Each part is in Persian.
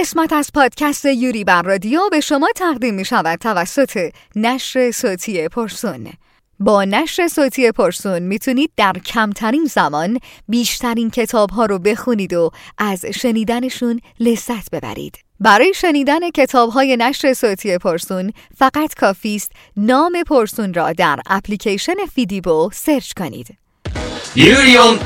قسمت از پادکست یوری بر رادیو به شما تقدیم می شود توسط نشر صوتی پرسون با نشر صوتی پرسون می‌تونید در کمترین زمان بیشترین کتاب ها رو بخونید و از شنیدنشون لذت ببرید. برای شنیدن کتاب های نشر صوتی پرسون فقط کافی است نام پرسون را در اپلیکیشن فیدیبو search کنید. یوریون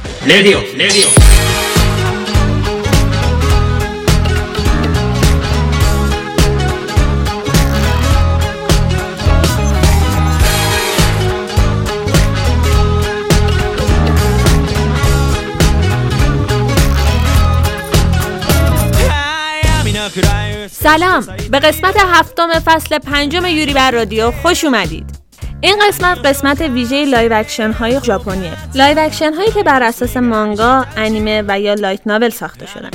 سلام. به قسمت هفتم فصل پنجم یوری بر رادیو خوش اومدید. این قسمت قسمت ویژه live action های ژاپنیه. live action هایی که بر اساس مانگا، انیمه و یا light novel ساخته شدن.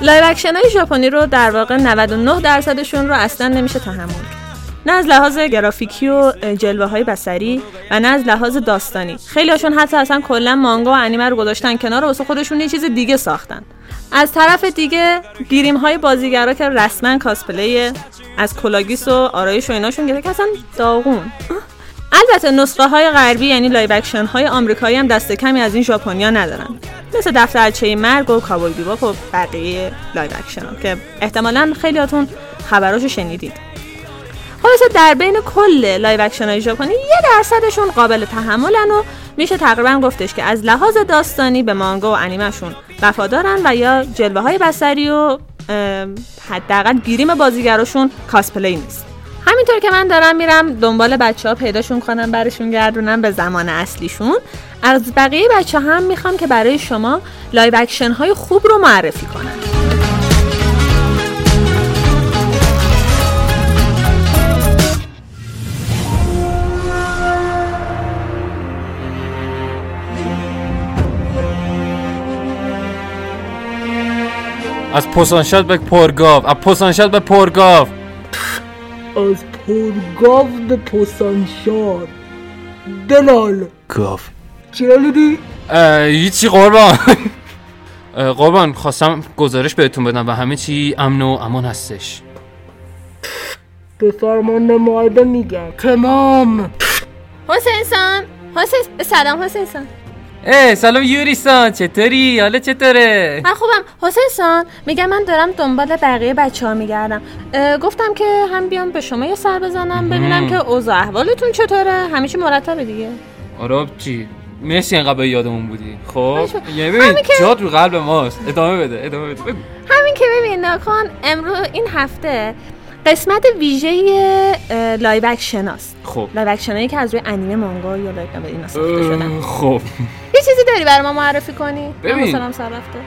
live action های ژاپنی رو در واقع 99 درصدشون رو اصلا نمیشه تحمل نه از لحاظ گرافیکی و جلوه های بصری و نه از لحاظ داستانی. خیلی هاشون حتی اصلا کلا مانگا و انیمه رو گذاشتن کنار و واسه خودشون یه چیز دیگه ساختن. از طرف دیگه گریم های بازیگرا که رسما cosplay از کلاه‌گیس و آرایش و ایناشون گرفته که اصلا داغون. البته نسخه های غربی یعنی live action های آمریکایی هم دست کمی از این ژاپنیا ندارن. مثل دفترچه مرگ و Cowboy Bebop و بقیه live action ها که احتمالا خیلیاتون خبراشو شنیدید. خلاصه در بین کل live action های ژاپنی یه درصدشون قابل تحملن و میشه تقریبا گفتش که از لحاظ داستانی به مانگا و انیمهشون وفادارن و یا جلوه های بصری و حداقل گریم بازیگراشون cosplay نیست. همینطور که من دارم میرم دنبال بچه ها پیداشون کنم برشون گردونم به زمان اصلیشون. از بقیه بچه هم می‌خوام که برای شما live action های خوب رو معرفی کنم. از پوسانشاد به پرگاو از پوسانشاد به پرگاو. از پرگاو به پوسانشاد دلال. گاو. چی دیدی؟ هیچی قربان. قربان خواستم گزارش بهتون بدم و همه چی امن و امان هستش. به فرمان نمایده میگم. تمام. حسین سان حسین سلام حسین سان. اه سلام یوریسان چطوری؟ حالا چطوره؟ من خوبم. حسین سان میگم من دارم دنبال بقیه بچه ها میگردم گفتم که هم بیام به شما یه سر بزنم ببینم که اوضاع احوالتون چطوره. همیشه مرتبه دیگه. آره چی؟ مرسی اینقدر یادمون بودی. خب یعنی ببین که... جات رو قلب ماست. ادامه بده ادامه بده. همین که ببین نکن امروز این هفته قسمت ویژه live action است خب. live action ایی که از روی انیمه مانگا یا light اینا ساخته شدن. خب. یه چیزی داری برای ما معرفی کنی؟ ببین. مثلا سر رفته.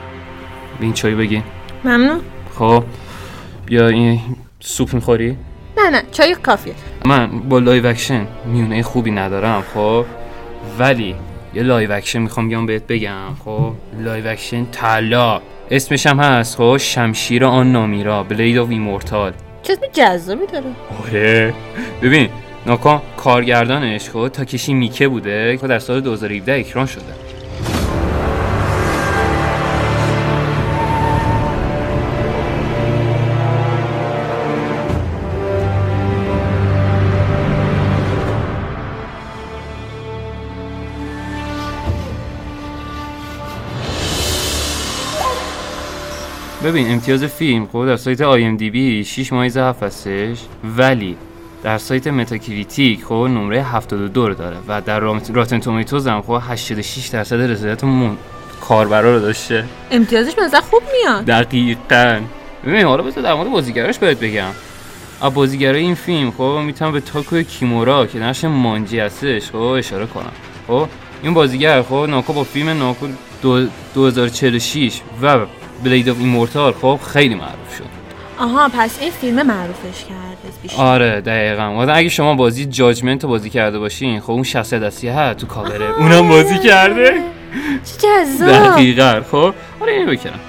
این چای بگی. ممنون. خب. بیا این سوپ می‌خوری؟ نه نه چای کافیه. من با live action میونه خوبی ندارم خب. ولی یه live action می‌خوام بیام بهت بگم خب. live action طلا. اسمش هم هست خب. شمشیر آن نامیرا Blade of Immortal اسم جذابی داره. آره. ببین ناکان کارگردانش خب تاکشی میکه بوده که در سال 2017 اکران شده. ببین امتیاز فیلم خب در سایت آی ام دی بی 6 مایز 7 هستش. ولی در سایت Metacritic خب نمره 72 رو داره. و در Rotten Tomatoes هم خب 86 درصد رضایت مون کاربرا رو داشته. امتیازش به خوب میاد. دقیقاً. ببین حالا بذار در مورد بازیگراش بهت بگم. از بازیگرای این فیلم خب می‌تونم به تاکویا کیمورا که نقش مانجی هستش خب اشاره کنم. خب این بازیگر خب ناکو با فیلم ناکو 2046 و بلید آف ایمورتال خب خیلی معروف شد. آها پس این فیلم معروفش کرده بیشتر آره دقیقا. اگه شما بازی جاجمنت رو بازی کرده باشین خب اون شخصیت اصلی ها تو کاوره. اونم بازی کرده. چه جذاب. دقیقا خب. آره اینو بکنم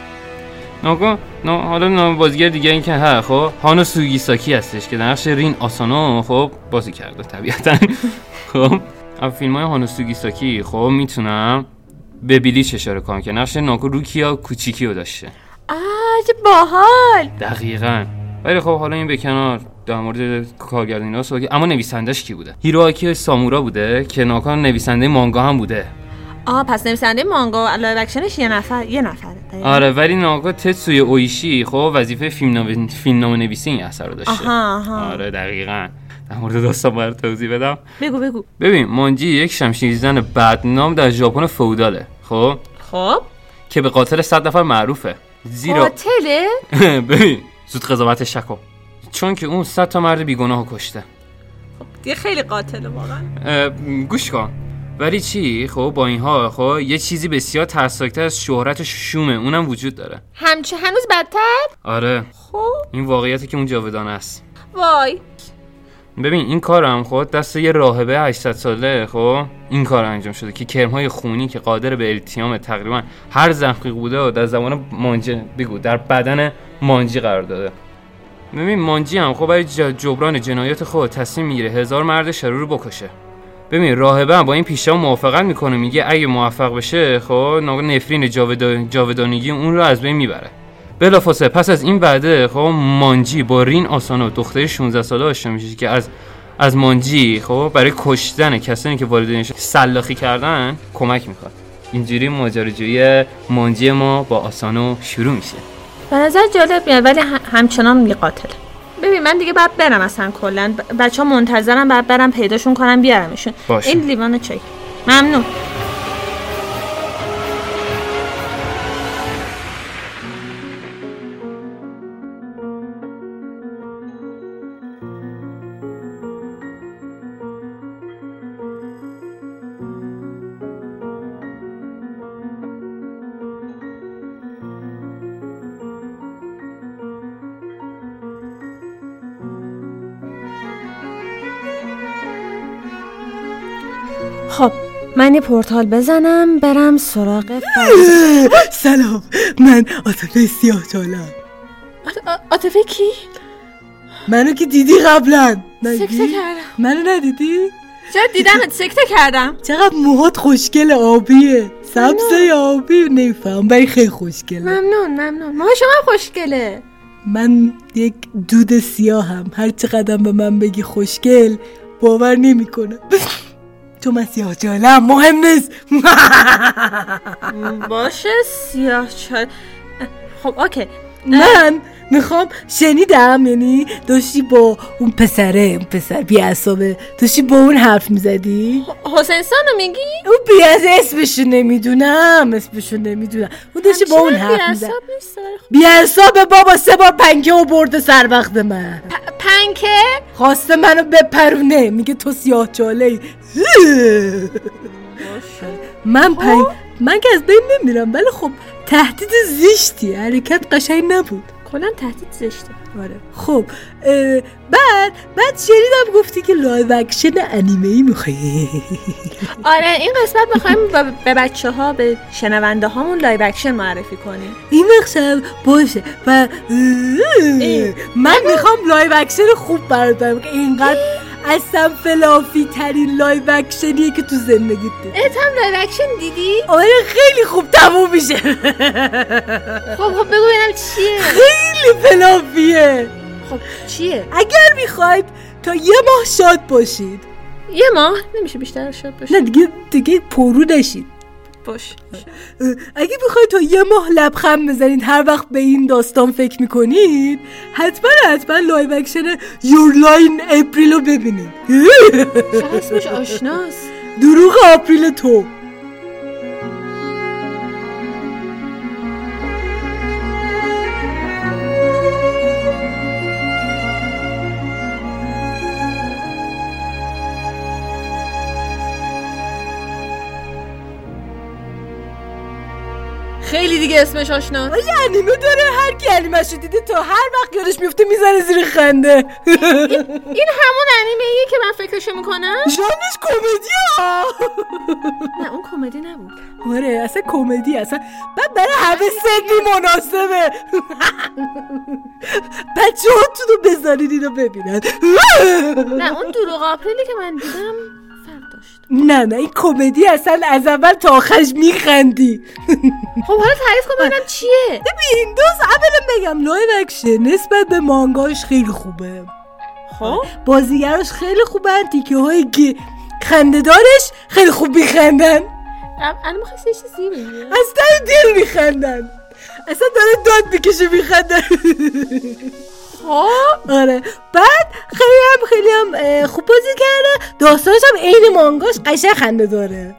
ناگو نا حالا نا بازیگر دیگه این که ها خب. هانو سوگیساکی هستش که نقش رین آسانو خب بازی کرده طبیعتا. خب. از فیلم های هانو سوگیساکی خب می‌تونم به Bleach اشاره کنم که نقش ناکو روکیا کوچیکی رو داشته. آه چه باحال. دقیقا. ولی خب حالا این به کنار در مورد کارگردانی ها صحبت- اما نویسندش کی بوده؟ هیروآکی سامورا بوده که ناکان نویسنده مانگا هم بوده. آه پس نویسنده مانگا و live action ش یه نفر یه نفره. دقیقاً. آره ولی ناکا تتسوی اویشی خب وظیفه فیلم نام فیلم نام نویسی این اثر رو داشته. آها آها. آره دقیقا. در مورد داستان باید توضیح بدم. بگو بگو. ببین مانجی یک شمشیرزن بدنام در ژاپن فئوداله خب؟ خب. که به قاتل صد نفر معروفه. زیرا قاتله؟ ببین زود قضاوت شکو. چون که اون صد تا مرد بیگناه کشته. یه خیلی قاتله واقعا. گوش کن. ولی چی؟ خب با این حال خب یه چیزی بسیار ترسناکتر از شهرت شومه. اونم وجود داره. همچه هنوز بدتر؟ آره. خب. این واقعیتی که اون جاودانه است. وای. ببین این کارم خب دست یه راهبه 800 ساله خب این کار انجام شده که کرمهای خونی که قادر به التیام تقریبا هر زخمی بوده در زمان مانجی بگو در بدن مانجی قرار داده. ببین مانجی هم خب برای جبران جنایات خود تصمیم می‌گیره هزار مرد شرور رو بکشه. ببین راهبه با این پیشنهاد موافقت می‌کنه میگه اگه موفق بشه خب نفرین جاودا- جاودانگی اون رو از بین می‌بره. بلافاصله. پس از این وعده خب مانجی با رین آسانو دختری 16 ساله آشنا میشه که از از مانجی خب برای کشتن کسانی که والدینش سلاخی کردن کمک می‌خواد. اینجوری ماجراجویی مانجی ما با آسانو شروع میشه. به نظر جالب میاد ولی همچنان یه قاتله ببین من دیگه باید برم اصلا کلا. بچه ها منتظرم باید برم پیداشون کنم بیارمشون. این لیوان چای. ممنون. من یه پورتال بزنم برم سراغ سلام من آتفه سیاه چالم عاطفه کی؟ منو که دیدی قبلا سکته؟ کردم. منو ندیدی؟ چرا دیدم سکته کردم. چقدر موهات خوشگل آبیه. سبزه آبی نمیفهم ولی خیلی خوشگله. ممنون ممنون. ماه شما هم خوشگله. من یک دود سیاهم. هر چقدر به من بگی خوشگل باور نمی‌کنم. تو من سیاه جالم مهم نیست. باشه سیاه چال خب اوکی. من می‌خوام شنیدم یعنی داشتی با اون پسره اون پسر بی اعصابه داشتی با اون حرف می‌زدی؟ حسین سانو میگی؟ اون بی از اسمشو نمی‌دونم اسمشو نمی‌دونم. اون داشتی با اون حرف می‌زد. نیست، ولی خب. بی بابا سه بار پنکه و برده سر وقت من. پ- پنکه؟ خواسته منو بپرونه میگه تو سیاه چاله ای. من پنج من که از بین نمیرم ولی خب تهدید زشتی حرکت قشنگ نبود. کلا تهدید زشته. آره. خب بعد بعد شنیدم گفتی که live action انیمه ای می‌خوای. آره این قسمت می‌خوایم به بچه ها به شنونده هامون live action معرفی کنیم. این مقصد باشه و من می‌خوام live action خوب برات که اینقدر اصلا fluffy ترین live action یه که تو زندگیت دیدی. ات هم live action دیدی؟ آره خیلی خوب تموم میشه. خب خب بگو ببینم چیه. خیلی fluffy ه. خب چیه؟ اگر می‌خواید تا یه ماه شاد باشید. یه ماه؟ نمیشه بیشتر شد باشه نه دیگه دیگه پرو نشید. باش. اگه بخواید تا یه ماه لبخند بزنید هر وقت به این داستان فکر می‌کنید حتما حتما live action Your Lie in April رو ببینید. چه اسمش آشناست. دروغ آپریل تو. دیگه اسمش آشناست یه انیمه داره هر کی انیمه‌شو دیده تا هر وقت یادش میفته می‌زنه زیر خنده. این همون انیمه ایه که من فکرشو می‌کنم؟ ژانرش کمدی نه اون کمدی نبود. آره اصلا کمدی اصلا بعد برای همه سنی مناسبه. بچه هاتون رو بذارید اینو ببینن. نه اون دروغ آپریلی که من دیدم نه نه این کمدی اصلا از اول تا آخرش میخندی. خب حالا تعریف کن ببینم چیه. ببین دوست اولا بگم live action نسبت به مانگاش خیلی خوبه. خب؟ بازیگراش خیلی خوبن تیکه های که خندهدارش خیلی خوب میخندن. الان می‌خواستی یه چیزی بگی؟ از دل میخندن. اصلا داره داد می‌کشه میخندن. خب آره. بعد خیلی هم خیلی هم خوب بازی کرده. داستانش هم عین مانگاش قشنگ خنده داره.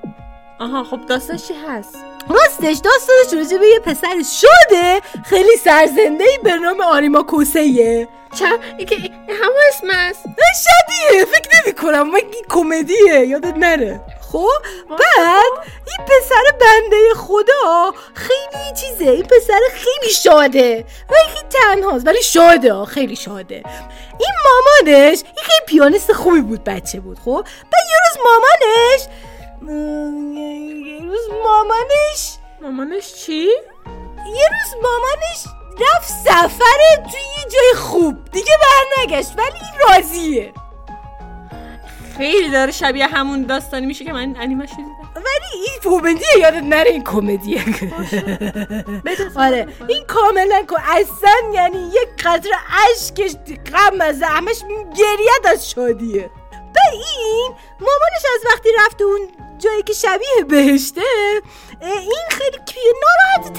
آها خب داستانش چی هست؟ راستش داستانش راجع به یه پسر شده. خیلی سرزنده ای به نام آریما کوسیه چه؟ که این همه اسم است شبیه فکر نمی کنم من کمدیه. یادت نره. خب؟ بعد این پسر بنده خدا خیلی چیزه. این پسر خیلی شاده. و خیلی تنهاست ولی شاده. خیلی شاده. این مامانش این خیلی پیانیست خوبی بود بچه بود خب؟ بعد یه روز مامانش یه روز مامانش مامانش چی؟ یه روز مامانش رفت سفر توی یه جای خوب. دیگه برنگشت ولی این راضیه. خیلی داره شبیه همون داستانی میشه که من انیمش دیدم. ولی این کمدیه یادت نره این کمدیه آره این کاملا اصلا یعنی یک قطره اشکش غم از همش گریت از شادیه. و این مامانش از وقتی رفته اون جایی که شبیه بهشته این خیلی ناراحت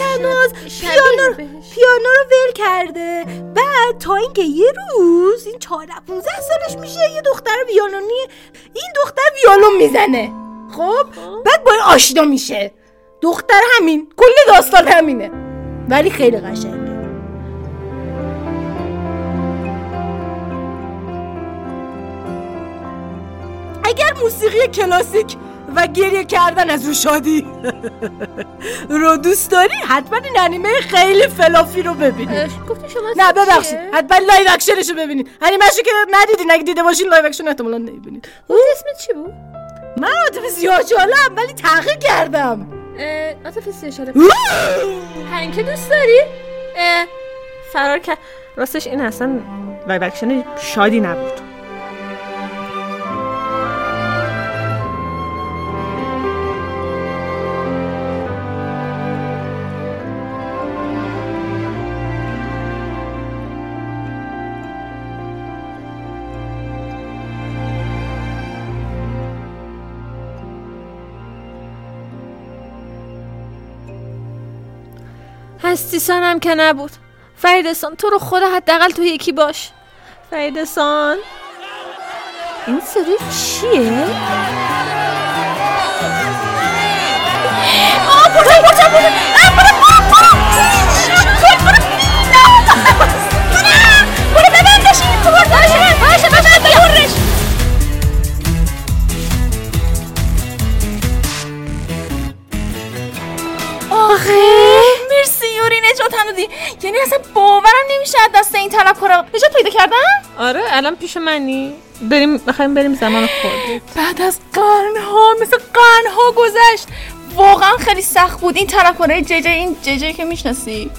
شبیه پیانو. پیانو رو ول کرده. بعد تا اینکه یه روز این 14 15 سالش میشه یه دختر ویولونی این دختر ویولون می‌زنه. خب. بعد با این آشنا میشه. دختر همین کل داستان همینه. ولی خیلی قشنگه. اگر موسیقی کلاسیک و گریه کردن از رو شادی. رو دوست داری؟ حتما این انیمه خیلی fluffy رو ببینید گفتی شما نه ببخشید؟ حتما live action ش رو ببینید انیمه‌شو که ندیدین اگه دیده باشین live action احتمالاً نمی‌بینید. گفتی اسمت چی بود؟ من عاطف سیاه‌چالم ولی تغییر کردم. اه، عاطف سیاه‌چاله پنکه دوست داری؟ فرار کرد راستش این اصلا live action شادی نبود. هستیسان هم که نبود فریدسان تو رو خدا حداقل تو یکی باش فریدسان این صدای چیه؟ آه برو، برو،. آخه نجات هنودی یعنی اصلا باورم نمیشه دست این طرف کارا. نجات پیدا کردم؟ آره الان پیش منی. بریم بخوایم بریم زمان خود. بعد از قرنها مثل قرنها گذشت. واقعا خیلی سخت بود این طرف کارای ججه این ججه که می‌شناسی؟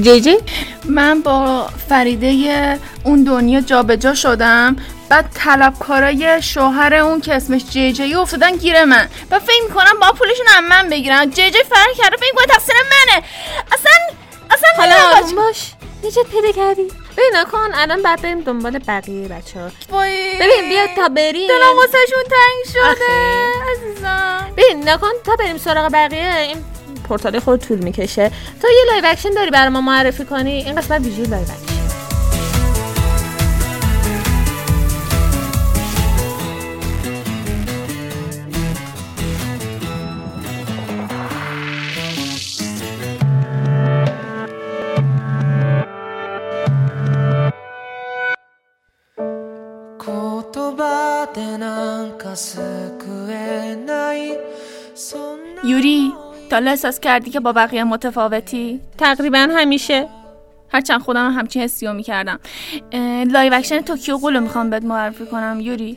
جیجی؟ من با فریده اون دنیا جابجا شدم. بعد طلبکارای شوهر اون که اسمش جی جی افتادن گیر من. و فکر می‌کنم با پولشون هم من بگیرم. جی جی فرق کرده فکر می‌کنم تقصیر منه. اصلا حالا آروم باش. نجات پیدا کردی. ببین نکن الان بعد بریم دنبال بقیه بچه ها. ببین بیا تا بریم. دلم واسهشون تنگ شده. عزیزم. ببین نکن تا بریم سراغ بقیه این پورتال خود طول می‌کشه. تا یه live action داری برای ما معرفی کنی؟ این قسمت ویژه لایو اکشن حالا احساس کردی که با بقیه متفاوتی؟ تقریبا همیشه. هرچند خودم هم همچین حسی رو می‌کردم. live action Tokyo Ghoul رو می‌خوام بهت معرفی کنم یوری.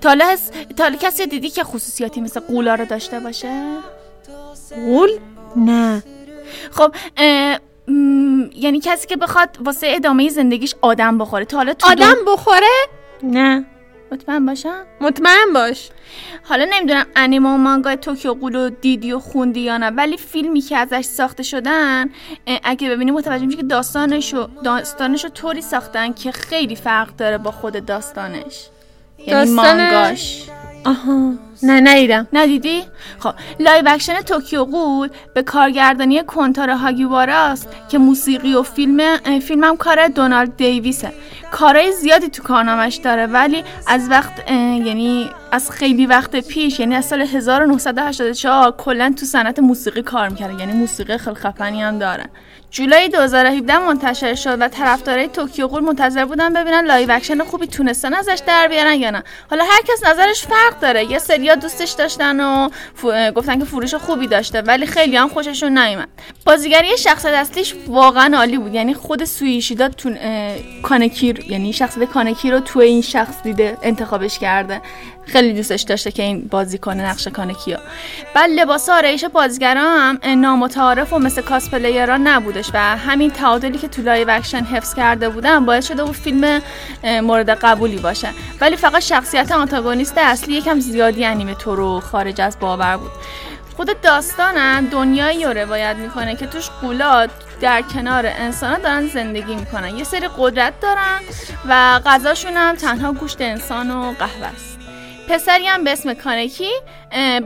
تا حالا حس- تا حالا کسی دیدی که خصوصیاتی مثل غولا رو داشته باشه؟ غول نه. خب اه، م، یعنی کسی که بخواد واسه ادامه زندگیش آدم بخوره. تا حالا تو آدم بخوره؟ نه. مطمئن باشم؟ مطمئن باش. حالا نمی‌دونم انیمه و مانگای Tokyo Ghoul رو دیدی و خوندی یا نه ولی فیلمی که ازش ساخته شدن اگه ببینی متوجه میشی که داستانشو داستانشو طوری ساختن که خیلی فرق داره با خود داستانش. یعنی داستان- مانگاش. آها. نه ندیدم. ندیدی؟ خب live action Tokyo Ghoul به کارگردانی کنتارو هاگیواراست که موسیقی و فیلم فیلمم کار دونالد دیویسه. کارهای زیادی تو کارنامش داره ولی از وقت یعنی از خیلی وقت پیش یعنی از سال 1984 کلا تو صنعت موسیقی کار می‌کرده یعنی موسیقی خیلی خفنی هم داره. جولای 2017 منتشر شد و طرفدارای Tokyo Ghoul منتظر بودن ببینن live action خوبی تونستن ازش در بیارن یا نه. حالا هر کس نظرش فرق داره. یه دوستش داشتن و گفتن که فروش خوبی داشته ولی خیلی هم خوششون نیومد. بازیگری شخصیت اصلیش واقعا عالی بود. یعنی خود سویشیدا تو اه، کانکی یعنی شخصیت کانکی رو تو این شخص دیده انتخابش کرده. خیلی دوستش داشته که این بازی کنه نقش کانکیو بعد لباس آرایش بازیگرا هم نامتعارف و مثل cosplayer ها نبودش و همین تعادلی که تو live action حفظ کرده بودن باعث شده بود فیلم مورد قبولی باشه. ولی فقط شخصیت آنتاگونیست اصلی یکم زیادی انیمه طور و خارج از باور بود. خود داستانم دنیایی رو روایت می‌کنه که توش غولا در کنار انسان دارن زندگی می‌کنن. یه سری قدرت دارن و غذاشون هم تنها گوشت انسان و قهوه است. پسری هم به اسم کانکی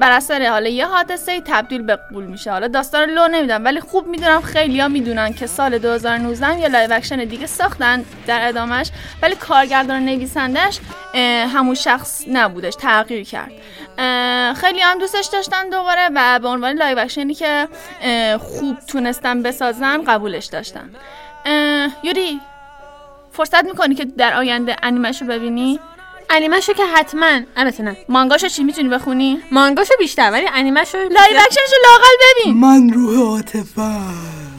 بر اثر حالا یه حادثه تبدیل به غول میشه. حالا داستان لو نمیدم ولی خوب می‌دونم خیلی ها می‌دونن که سال 2019 هم یه live action دیگه ساختن در ادامش ولی کارگردان نویسندش همون شخص نبودش تغییر کرد. خیلی هم دوستش داشتن دوباره و به عنوان live action ی که خوب تونستن بسازن قبولش داشتن. یوری فرصت می‌کنی که در آینده انیمش رو ببینی؟ انیمشو که حتما البته نه. مانگاشو چی می‌تونی بخونی؟ مانگاشو بیشتر ولی انیمشو live action شو لااقل ببین. من روح عاطفه.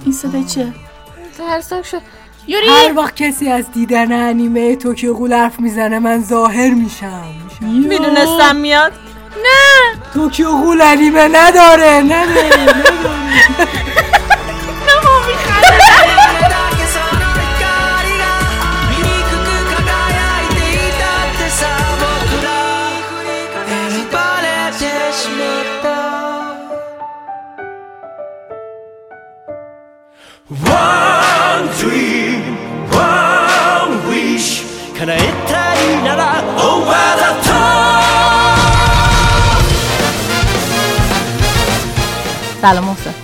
این صدا چیه ترسناک شد. یوری! هر وقت کسی از دیدن انیمه توکیو غول حرف می‌زنه من ظاهر میشم. می‌دونستم میاد. توکیو قول انیمه نداره نداره نداره 叶えたいなら Oh what a سلام محسن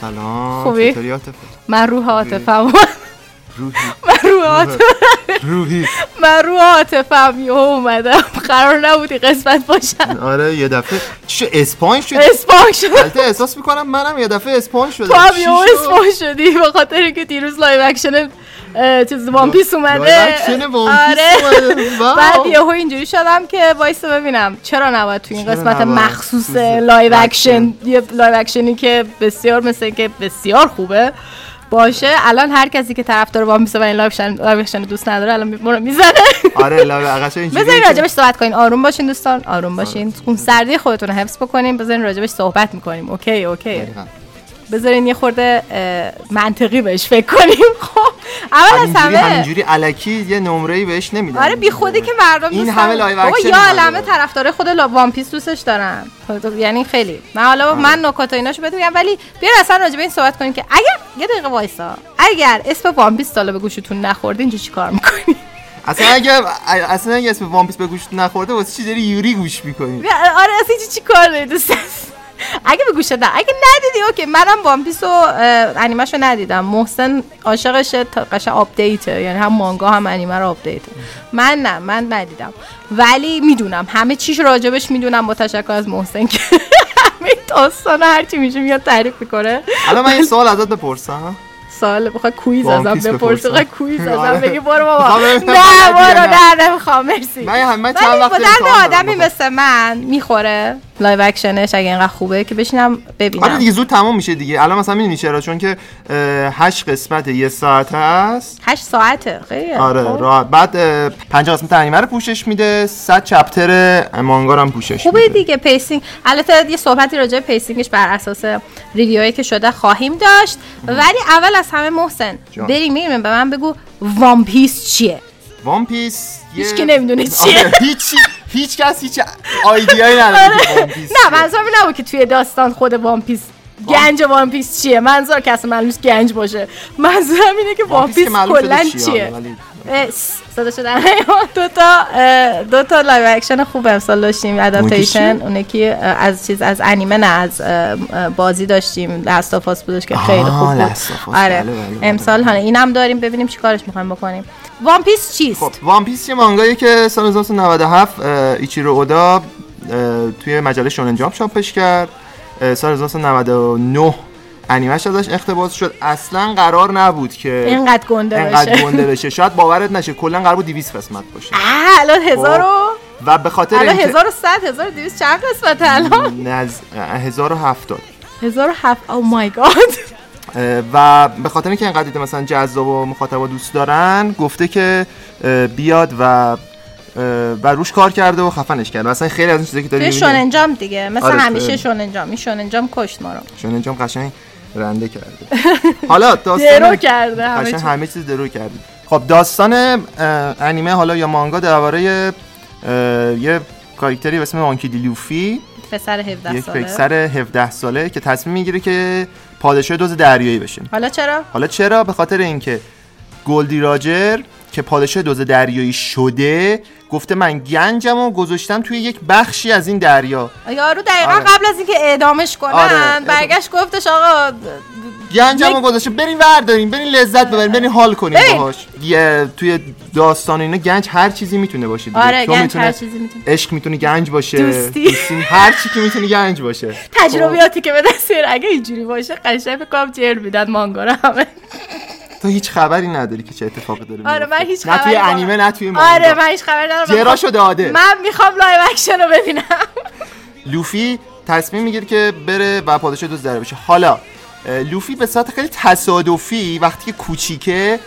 سلام خوبی؟ چطوری عاطفه؟ من روح عاطفم روحی. من روح عاطفم روحی. من روح عاطفم یهو اومدم. قرار نبودی قسمت باشم. آره یه دفعه. شد؟ اسپانج شد؟ اسپانگ شد. البته احساس می‌کنم منم یه دفعه اسپانج شدم تو هم یهو شد؟ اسپانگ شدی به خاطر اینکه دیروز لایو اکشن چیز One Piece اومده. آره. بعد یهو اینجوری شدم که وایسا ببینم. چرا نباید تو این قسمت؟ مخصوص خصوص live action. یه live action ی که بسیار مثل که بسیار خوبه. باشه. الان هر کسی که طرفدار One Piece و این live action دوست نداره الان می- می‌زنه. آره live که- راجبش صحبت کنین آروم باشین دوستان. آروم باشین. خون سردی خودتون رو حفظ بکنین. بذارین راجبش صحبت می‌کنیم. okay okay. بذارین یه خورده منطقی بهش فکر کنیم. خب اول از همه همینجوری الکی یه نمره بهش نمیدن. آره بی خودی که مردم این همه. live action یا. عالمه طرفدار خود One Piece دوستش دارن یعنی خیلی. من حالا من نکات و ایناشو بهتون میگم ولی بیا اصلا راجع به این صحبت کنیم که اگر یه دقیقه وایسا. اگر اسم One Piece حالا به گوشتون نخورده اینجا چیکار می‌کنی؟ اصلا اگه اصلا اگه اسم One Piece به گوشت نخورده واسه چی داری یوری گوش می‌کنی؟ آره اصلا چی چی کار داری دوست؟ اگه به گوشت نه. اگه ندیدی okay. منم One Piece و انیمهشو ندیدم. محسن عاشقشه تا قشنگ update ه. یعنی هم مانگا هم انیمه رو update من نه من ندیدم. ولی می‌دونم. همه چیش راجبش می‌دونم با تشکر از محسن که همه داستان هرچی میشه میاد تعریف می‌کنه. الان من یه سوال ازت بپرسم. سال بخوای quiz ازم بپرسم. بخوای quiz ازم آره. بگی؟ برو بابا. نه برو نه. نمی‌خوام مرسی. من هم من ولی چند وقت آدمی. مثل من می‌خوره. live action ش اگه اینقدر خوبه که بشینم آره ببینم دیگه زود تمام میشه دیگه. الان مثلا می‌دونی چرا؟ چون که اه، هشت قسمت یه ساعت هست. هشت ساعته. خیلی. آره خب. راحت. بعد اه، پنج قسمت انیمه رو پوشش میده. 100 chapter مانگا رو هم پوشش خوبه میده. دیگه pacing. البته یه صحبتی راجع به pacing ش بر اساس review هایی که شده خواهیم داشت. ولی اول از همه محسن. بریم میریم. به من بگو One Piece چیه؟ One Piece یه- هیچکی نمی‌دونه چیه. هیچ هیچ کس هیچ idea یی نداره که نه. منظورم نبود که توی داستان خود One Piece گنج One Piece چیه منظور که اصلا معلوم نیست گنج باشه منظورم اینه که One Piece که کلا چیه، صدا شدن دو تا دو تا live action خوب امسال داشتیم adaptation؟ اون یکی از چیز از انیمه نه از بازی داشتیم. Last of Us بودش که خیلی خوب بود. آره. بله، بله، بله. امسال حالا اینم داریم ببینیم چیکارش می‌خوایم بکنیم. One Piece چیست؟ خب وان پیس یه مانگایی که سال 1997 اه، ایچیرو اودا توی مجله Shonen Jump چاپش کرد. سال 1999 انیمش ازش اقتباس شد. اصلا قرار نبود که اینقدر گنده بشه. گنده بشه. شاید باورت نشه کلا قرار بود 200 قسمت باشه. اه، الان هزار و و به خاطر الان اینکه 1100 1200 چند قسمت الان؟ نز... 1070 1007 او مای گاد و به خاطر اینکه اینقدر دیده مثلا جذاب و مخاطبا دوست دارن گفته که بیاد و و روش کار کرده و خفنش کرده. مثلا خیلی از این چیزایی که داری توی می‌بینی- شوننجام دیگه. مثل آره، همیشه اه. شوننجام. این شوننجام کشت ما رو. شوننجام قشنگ رنده کرده. حالا درو داستان کرده همه قشنگ چی. همه چیز درو کرده. خب داستان انیمه حالا یا مانگا درباره یه کاراکتری به اسم مانکی دی لوفی. پسر 17 یک ساله. پسر 17 ساله که تصمیم می‌گیره که پادشاه دوز دریایی بشه. حالا چرا؟ حالا چرا؟ به خاطر اینکه گلدی راجر که پادشاه دوز دریایی شده گفته من گنجم و گذاشتم توی یک بخشی از این دریا. یارو دقیقا آره. قبل از اینکه اعدامش کنن. آره. برگشت گفتش آقا گنجم رو یک- گذاشته بریم ورداریم بریم لذت ببریم بریم حال کنیم. باهاش. یه توی داستان اینا گنج هر چیزی می‌تونه باشه دیگه. آره گنج می‌تونه هر چیزی می‌تونه. عشق می‌تونه گنج باشه دوستی. هر چی که می‌تونه گنج باشه. تجربیاتی که به دست اگه اینجوری باشه قشنگ فکر کنم جر میدن مانگا رو همه. تو هیچ خبری نداری که چه اتفاقی داره آره. من هیچ نه توی خبری انیمه نه توی مانگا. آره من هیچ خبری ندارم. جراشو داده من می‌خوام live action رو ببینم. لوفی تصمیم می‌گیره که بره و پادشاه دزد دریا بشه حالا لوفی به صورت خیلی تصادفی وقتی که کوچیکه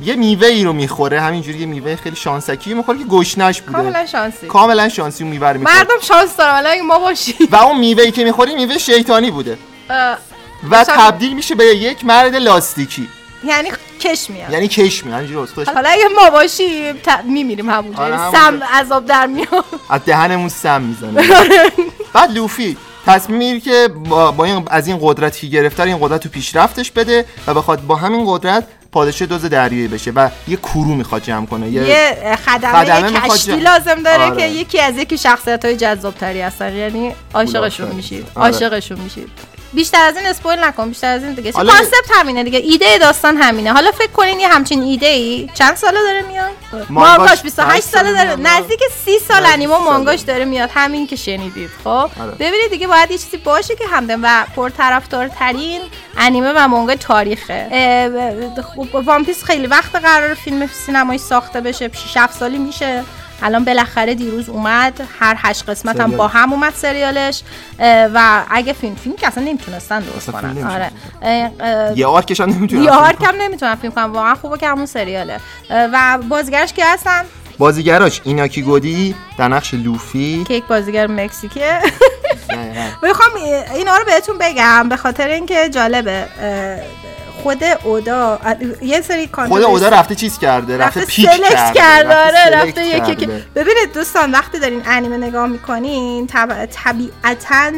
یه میوه ای رو می‌خوره همینجوری یه میوه خیلی شانسکی می‌خوره که گشنش بوده. کاملا شانسی. کاملا شانسی اون میوه می‌خوره. مردم شانس دارم ولی اگه ما باشیم. و اون میوه ای که می‌خوره میوه شیطانی بوده. و تبدیل میشه به یک مرد لاستیکی. یعنی کش میاد. یعنی کش میاد همینجوری از خودش حالا اگه ما باشیم ت... میمیریم همونجا. آره، یعنی همونجا. سم عذاب در میاد. از دهنمون سم می‌زنه. بعد لوفی تصمیم می‌گیره که با, با این از این قدرتی که رو این قدرت رو پیشرفتش بده و بخواد با همین قدرت پادشاه دزد دریایی بشه و یه crew می‌خواد جمع کنه. یه یه خدمه, خدمه یه کشتی جا- لازم داره آره. که یکی از یکی شخصیت های جذاب تری هستن. یعنی عاشقشون پولدار میشید آره. عاشقشون میشید بیشتر از این spoil نکن بیشتر از این دیگه. concept همینه دیگه. ایده داستان همینه. حالا فکر کنین یه همچین ایده ای چند ساله داره میاد؟ مانگاش مانگاش 28 هشت ساله داره. نزدیک 30 سال نزدیک انیمه و ساله. مانگاش داره میاد. همین که شنیدید خب؟ آره. ببینید دیگه باید یه چیزی باشه که همدم و پرطرفدارترین انیمه و مانگا تاریخه. خب وان پیس خیلی وقت قرار فیلم سینمایی ساخته بشه. 6 7 سالی میشه. الان بالاخره دیروز اومد هر هشت قسمت هم. با هم اومد سریالش و اگه فیلم فیلم که اصلا نمی‌تونستن درست کنن. آره. یه arc ش هم نمی‌تونه یه arc هم نمی‌تونن فیلم کنن. واقعا خوبه که همون سریاله. و بازیگرش که هستن؟ بازیگراش ایناکی گودوی در نقش لوفی. که یک بازیگر مکزیکه. می‌خوام اینا رو بهتون بگم به خاطر اینکه جالبه. خود اودا یه سری خود کانترست- اودا رفته چیز کرده رفته رفته pick select کرده کرده آره select رفته یکی که. ببینید دوستان وقتی دارین انیمه نگاه می‌کنین طب... طبیعتا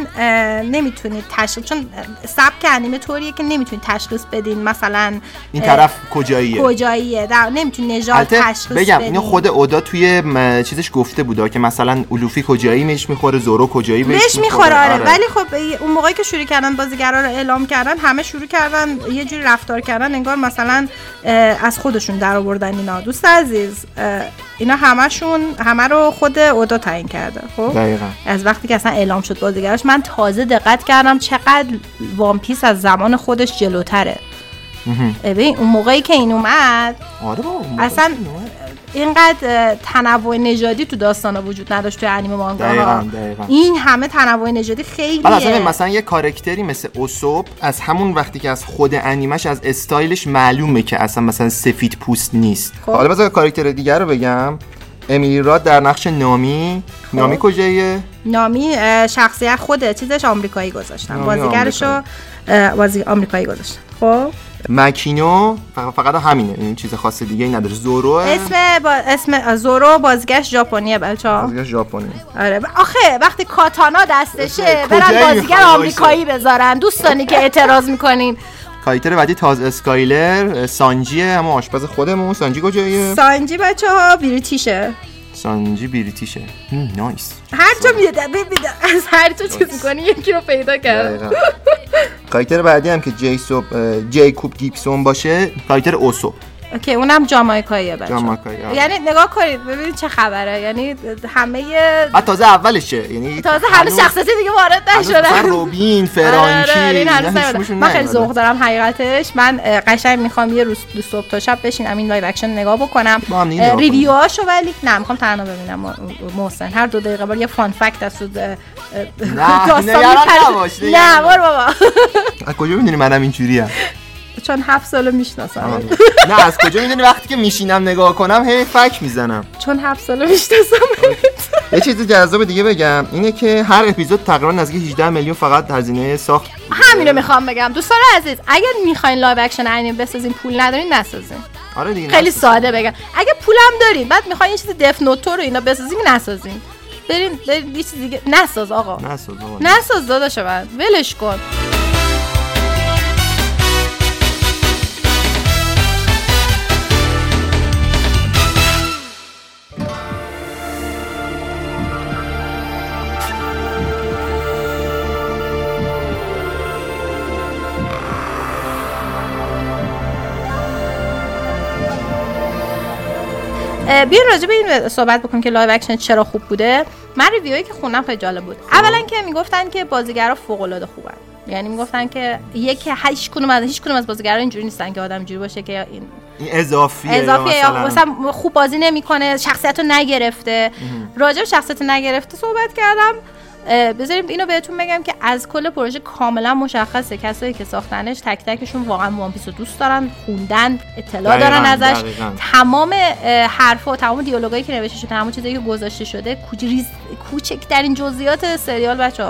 نمی‌تونید تشخیص چون سبک انیمه طوریه که نمی‌تونید تشخیص بدین مثلا این طرف کجاییه؟ کجاییه؟ در نمی‌تونید نژاد تشخیص بگم بدین. اینو خود اودا توی م، چیزش گفته بوده که مثلا اولوفی کجایی بهش می‌خوره زورو کجایی بهش می‌خوره؟ آره. ولی خب اون موقعی که شروع کردن بازیگرا رو اعلام کردن همه شروع کردن یه جوری رفتار کردن انگار مثلا از خودشون در آوردن اینا. دوست عزیز اینا همشون همه رو خود اودا تعیین کرده خب؟ دقیقا. از وقتی که اصلا اعلام شد بازیگراش من تازه دقت کردم چقدر One Piece از زمان خودش جلوتره. ببین اون موقعی که این اومد آره اصلا اومد. اینقدر تنوع نژادی تو داستان وجود نداشت توی انیمه مانگا دقیقاً. این همه تنوع نژادی خیلیه. بعد اصلا مثلا یه کارکتری مثل اوسوب از همون وقتی که از خود انیمش از استایلش معلومه که اصلا مثلا سفید پوست نیست. خب. حالا بذار کارکتر دیگر رو بگم. امیلی راد در نقش نامی. نامی کجاییه؟ نامی شخصیت خود چیزش آمریکایی گذاشتن. نامی بازیگرشو بازی آمریکایی گذاشتن. خب. مکینو فقط, همینه. این چیز خاص دیگه ای نداره. زورو اسم با اسم زورو بازیگرش ژاپنیه بچه‌ها بازیگر ژاپنی آره. آخه وقتی کاتانا دستشه برن بازیگر آمریکایی بذارن. دوستانی که اعتراض می‌کنین. کاریتر بعدی تاز اسکایلر سانجیه اما آشپز خودمون. سانجی کجاییه؟ سانجی بچه ها بریتیشه سانجی British ه. nice هر جا میده ببینه از هر جا چیز می‌کنی یکی رو پیدا کرد. کارکتر بعدی هم که جیسوب جیکوب گیبسون باشه. کارکتر اوسوپ. اوکی اونم جامایکاییه بچه جامایکایی، آره. یعنی نگاه کنید ببینید چه خبره. یعنی همه بعد تازه اولشه. یعنی تازه همه هنوز- شخصیت دیگه وارد نشدن. روبین آره، فرانکی آره، اینا نیومدن. هیچ من خیلی. ذوق دارم حقیقتش. من قشنگ می‌خوام یه روز دو صبح تا شب بشینم این live action نگاه بکنم. review هاشو ولی نه می‌خوام تنها ببینم محسن. هر دو دقیقه بار یه fun fact از نه بار بابا. از کجا می‌دونی منم اینجوریم چون هفت سال می‌شناسم. نه. از کجا می‌دونی وقتی که میشینم نگاه کنم هی فک می‌زنم. چون هفت سال می‌شناسم. یه چیز جذاب دیگه بگم اینه که هر اپیزود تقریبا نزدیک 18 میلیون فقط هزینه ساخت. همینو می‌خوام بگم. دوستان عزیز اگر می‌خواین live action انیمه بسازین پول ندارین نسازین. آره دیگه خیلی نساز. ساده بگم. اگه پولم دارین بعد می‌خواین یه چیز دف نوتو رو اینا بسازین نسازین. برین برین یه چیز دیگه. نساز آقا. نساز آقا. نساز داداش من. ولش کن. بیاین راجع به این صحبت بکنیم که live action چرا خوب بوده. من review هایی که خوندم خیلی جالب بود. اولا که می‌گفتن که بازیگرا فوق العاده خوبن. یعنی می‌گفتن که یکی هیچ کدوم از هیچ کدوم از بازیگرا اینجوری نیستن که آدم اینجوری باشه که این این اضافیه اضافه یا یا مثلا خوب بازی نمی‌کنه شخصیت رو نگرفته راجع به شخصیت نگرفته صحبت کردم. اه، بذاریم اینو بهتون بگم که از کل پروژه کاملا مشخصه. کسایی که ساختنش تک تکشون واقعا One Piece رو دوست دارن خوندن اطلاع دقیقاً، دارن ازش. دقیقاً. تمام حرفا و تمام دیالوگایی که نوشته شده تمام چیزایی که گذاشته شده کوچ- کوچکترین جزئیات سریال بچه